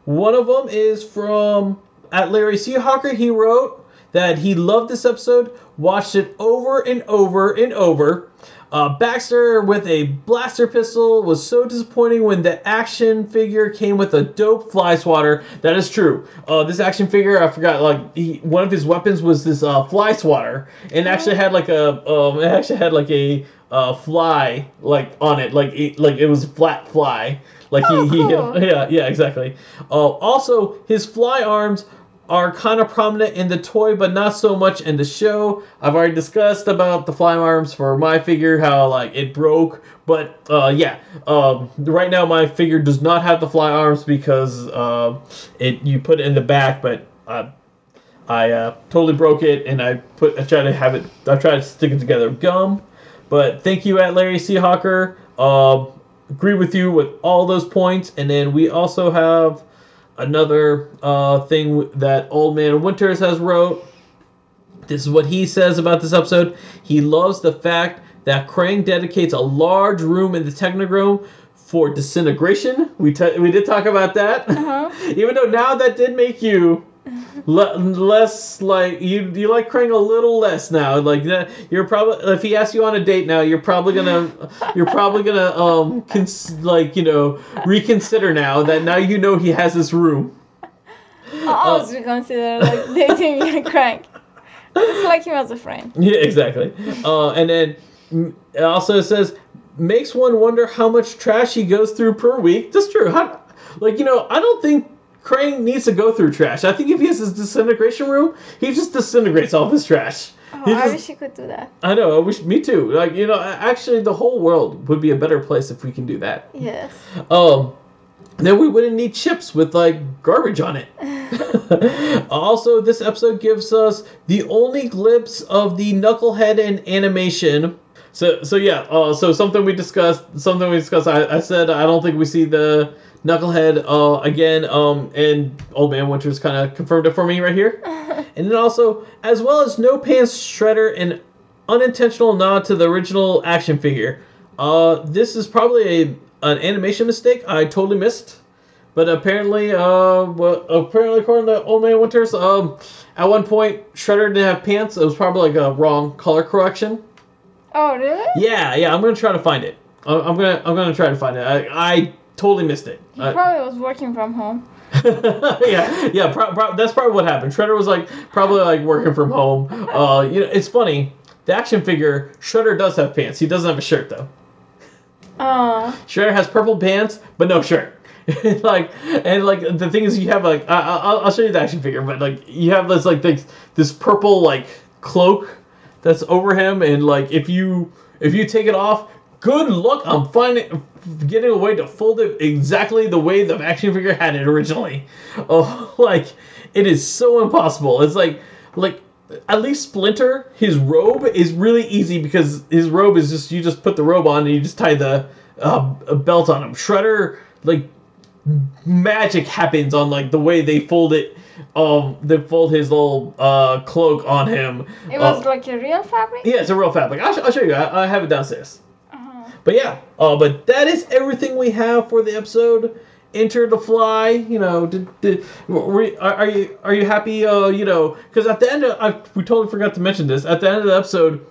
one of them is from at Larry Seahawker. He wrote that he loved this episode, watched it over and over and over. Uh, Baxter with a blaster pistol was so disappointing when the action figure came with a dope fly swatter. That is true. Uh, this action figure, I forgot, like he, one of his weapons was this uh, fly swatter, and actually had like a, um, it actually had like a uh, fly like on it, like it, like it was a flat fly. Like he, Oh, he cool. hit, yeah, yeah, exactly. Uh, also, his fly arms are kind of prominent in the toy, but not so much in the show. I've already discussed about the fly arms for my figure, how like it broke. But uh, yeah, um, right now my figure does not have the fly arms because uh, it you put it in the back, but I uh, totally broke it, and I put I tried to have it. I tried to stick it together with gum. But thank you, at Larry Seahawker. Uh, agree with you with all those points, and then we also have another uh, thing that Old Man Winters has wrote. This is what he says about this episode. He loves the fact that Krang dedicates a large room in the Technodrome for disintegration. We t- we did talk about that. Uh-huh. Even though now that did make you le- less like you you like Krang a little less now. Like that, you're probably if he asks you on a date now, you're probably gonna you're probably gonna um cons- like you know reconsider now that now you know he has his room. I always reconsider like dating a Krang. It's like him as a friend. Yeah, exactly. Uh, and then it also says makes one wonder how much trash he goes through per week. That's true. How, like you know, I don't think Krang needs to go through trash. I think if he has his disintegration room, he just disintegrates all of his trash. Oh, He I wish he could do that. I know. I wish me too. Like you know, actually, the whole world would be a better place if we can do that. Yes. Um, then we wouldn't need chips with like garbage on it. also, this episode gives us the only glimpse of the Knucklehead in animation. So, so yeah. Uh, so something we discussed. Something we discussed. I, I said I don't think we see the Knucklehead uh, again. Um, and Old Man Winters kind of confirmed it for me right here. And then also, as well as No Pants Shredder, an unintentional nod to the original action figure. Uh, this is probably a an animation mistake I totally missed. But apparently, uh, well, apparently according to Old Man Winters, um, at one point Shredder didn't have pants. It was probably like a wrong color correction. Oh, really? Yeah, yeah. I'm gonna try to find it. I- I'm gonna I'm gonna try to find it. I, I totally missed it. He I- probably was working from home. yeah, yeah. Pro- pro- that's probably what happened. Shredder was like probably like working from home. Uh, you know, it's funny. The action figure Shredder does have pants. He doesn't have a shirt though. Oh. Shredder has purple pants, but no shirt. like and like the thing is, you have like I, I, I'll I'll show you the action figure, but like you have this like this this purple like cloak that's over him, and like if you if you take it off, good luck on finding getting a way to fold it exactly the way the action figure had it originally. Oh, like it is so impossible. It's like like at least Splinter, his robe is really easy because his robe is just you just put the robe on and you just tie the uh, belt on him. Shredder, like magic happens on like the way they fold it. Um, they fold his little uh cloak on him. It was Uh, like a real fabric? yeah, it's a real fabric. I'll, sh- I'll show you. I, I have it downstairs. But yeah, uh, but that is everything we have for the episode. enter the fly? You know, did, did were, are, are you are you happy? Uh, you know, because at the end of I, we totally forgot to mention this. At the end of the episode,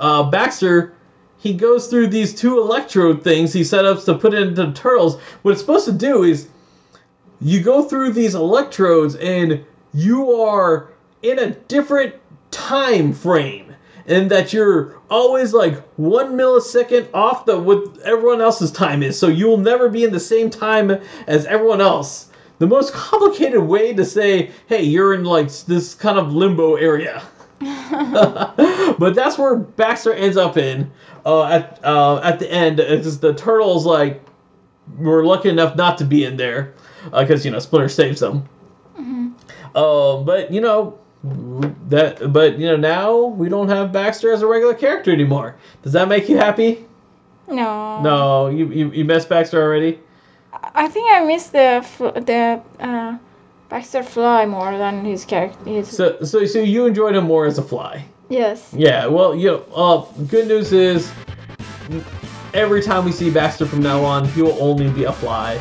uh, Baxter he goes through these two electrode things he set up to put into the turtles. What it's supposed to do is you go through these electrodes and you are in a different time frame and that you're always like one millisecond off the what everyone else's time is so you'll never be in the same time as everyone else the most complicated way to say hey you're in like this kind of limbo area but that's where Baxter ends up in uh, at uh, at the end. It's the turtles like were lucky enough not to be in there because you know Splinter saves them. Mm-hmm. Uh, but you know that but you know now we don't have Baxter as a regular character anymore. Does that make you happy? No. No, you you, you missed Baxter already. I think I missed the the uh, Baxter Fly more than his character. His... So so so you enjoyed him more as a fly. Yes. Yeah. Well, you know, uh, good news is every time we see Baxter from now on, he will only be a fly.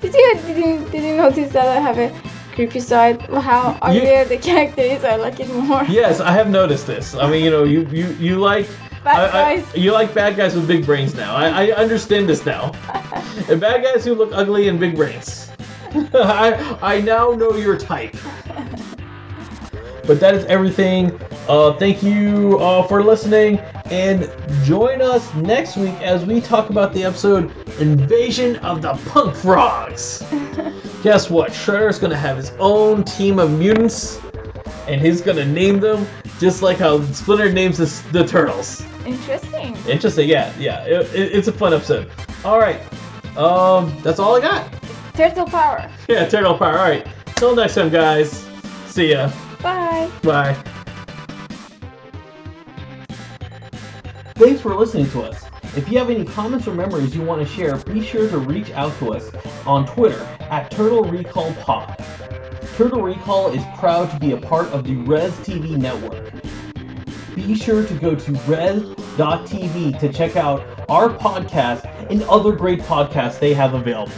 Did you did you, did you notice that I have a creepy side? How uglier the character is, I like it more. Yes, I have noticed this. I mean, you know, you you you like. Bad I. I, you like bad guys with big brains now. I, I understand this now. and bad guys who look ugly and big brains. I I now know your type. But that is everything. Uh, thank you uh, for listening, and join us next week as we talk about the episode Invasion of the Punk Frogs. Guess what? Shredder's gonna have his own team of mutants, and he's gonna name them just like how Splinter names the, the turtles. Interesting. Interesting, yeah, yeah. It, it, it's a fun episode. All right, um, that's all I got. Turtle power. Yeah, turtle power. All right. Till next time, guys. See ya. Bye. Bye. Thanks for listening to us. If you have any comments or memories you want to share, be sure to reach out to us on Twitter at Turtle Recall Pod. Turtle Recall is proud to be a part of the Res TV network. Be sure to go to res.tv to check out our podcast and other great podcasts they have available.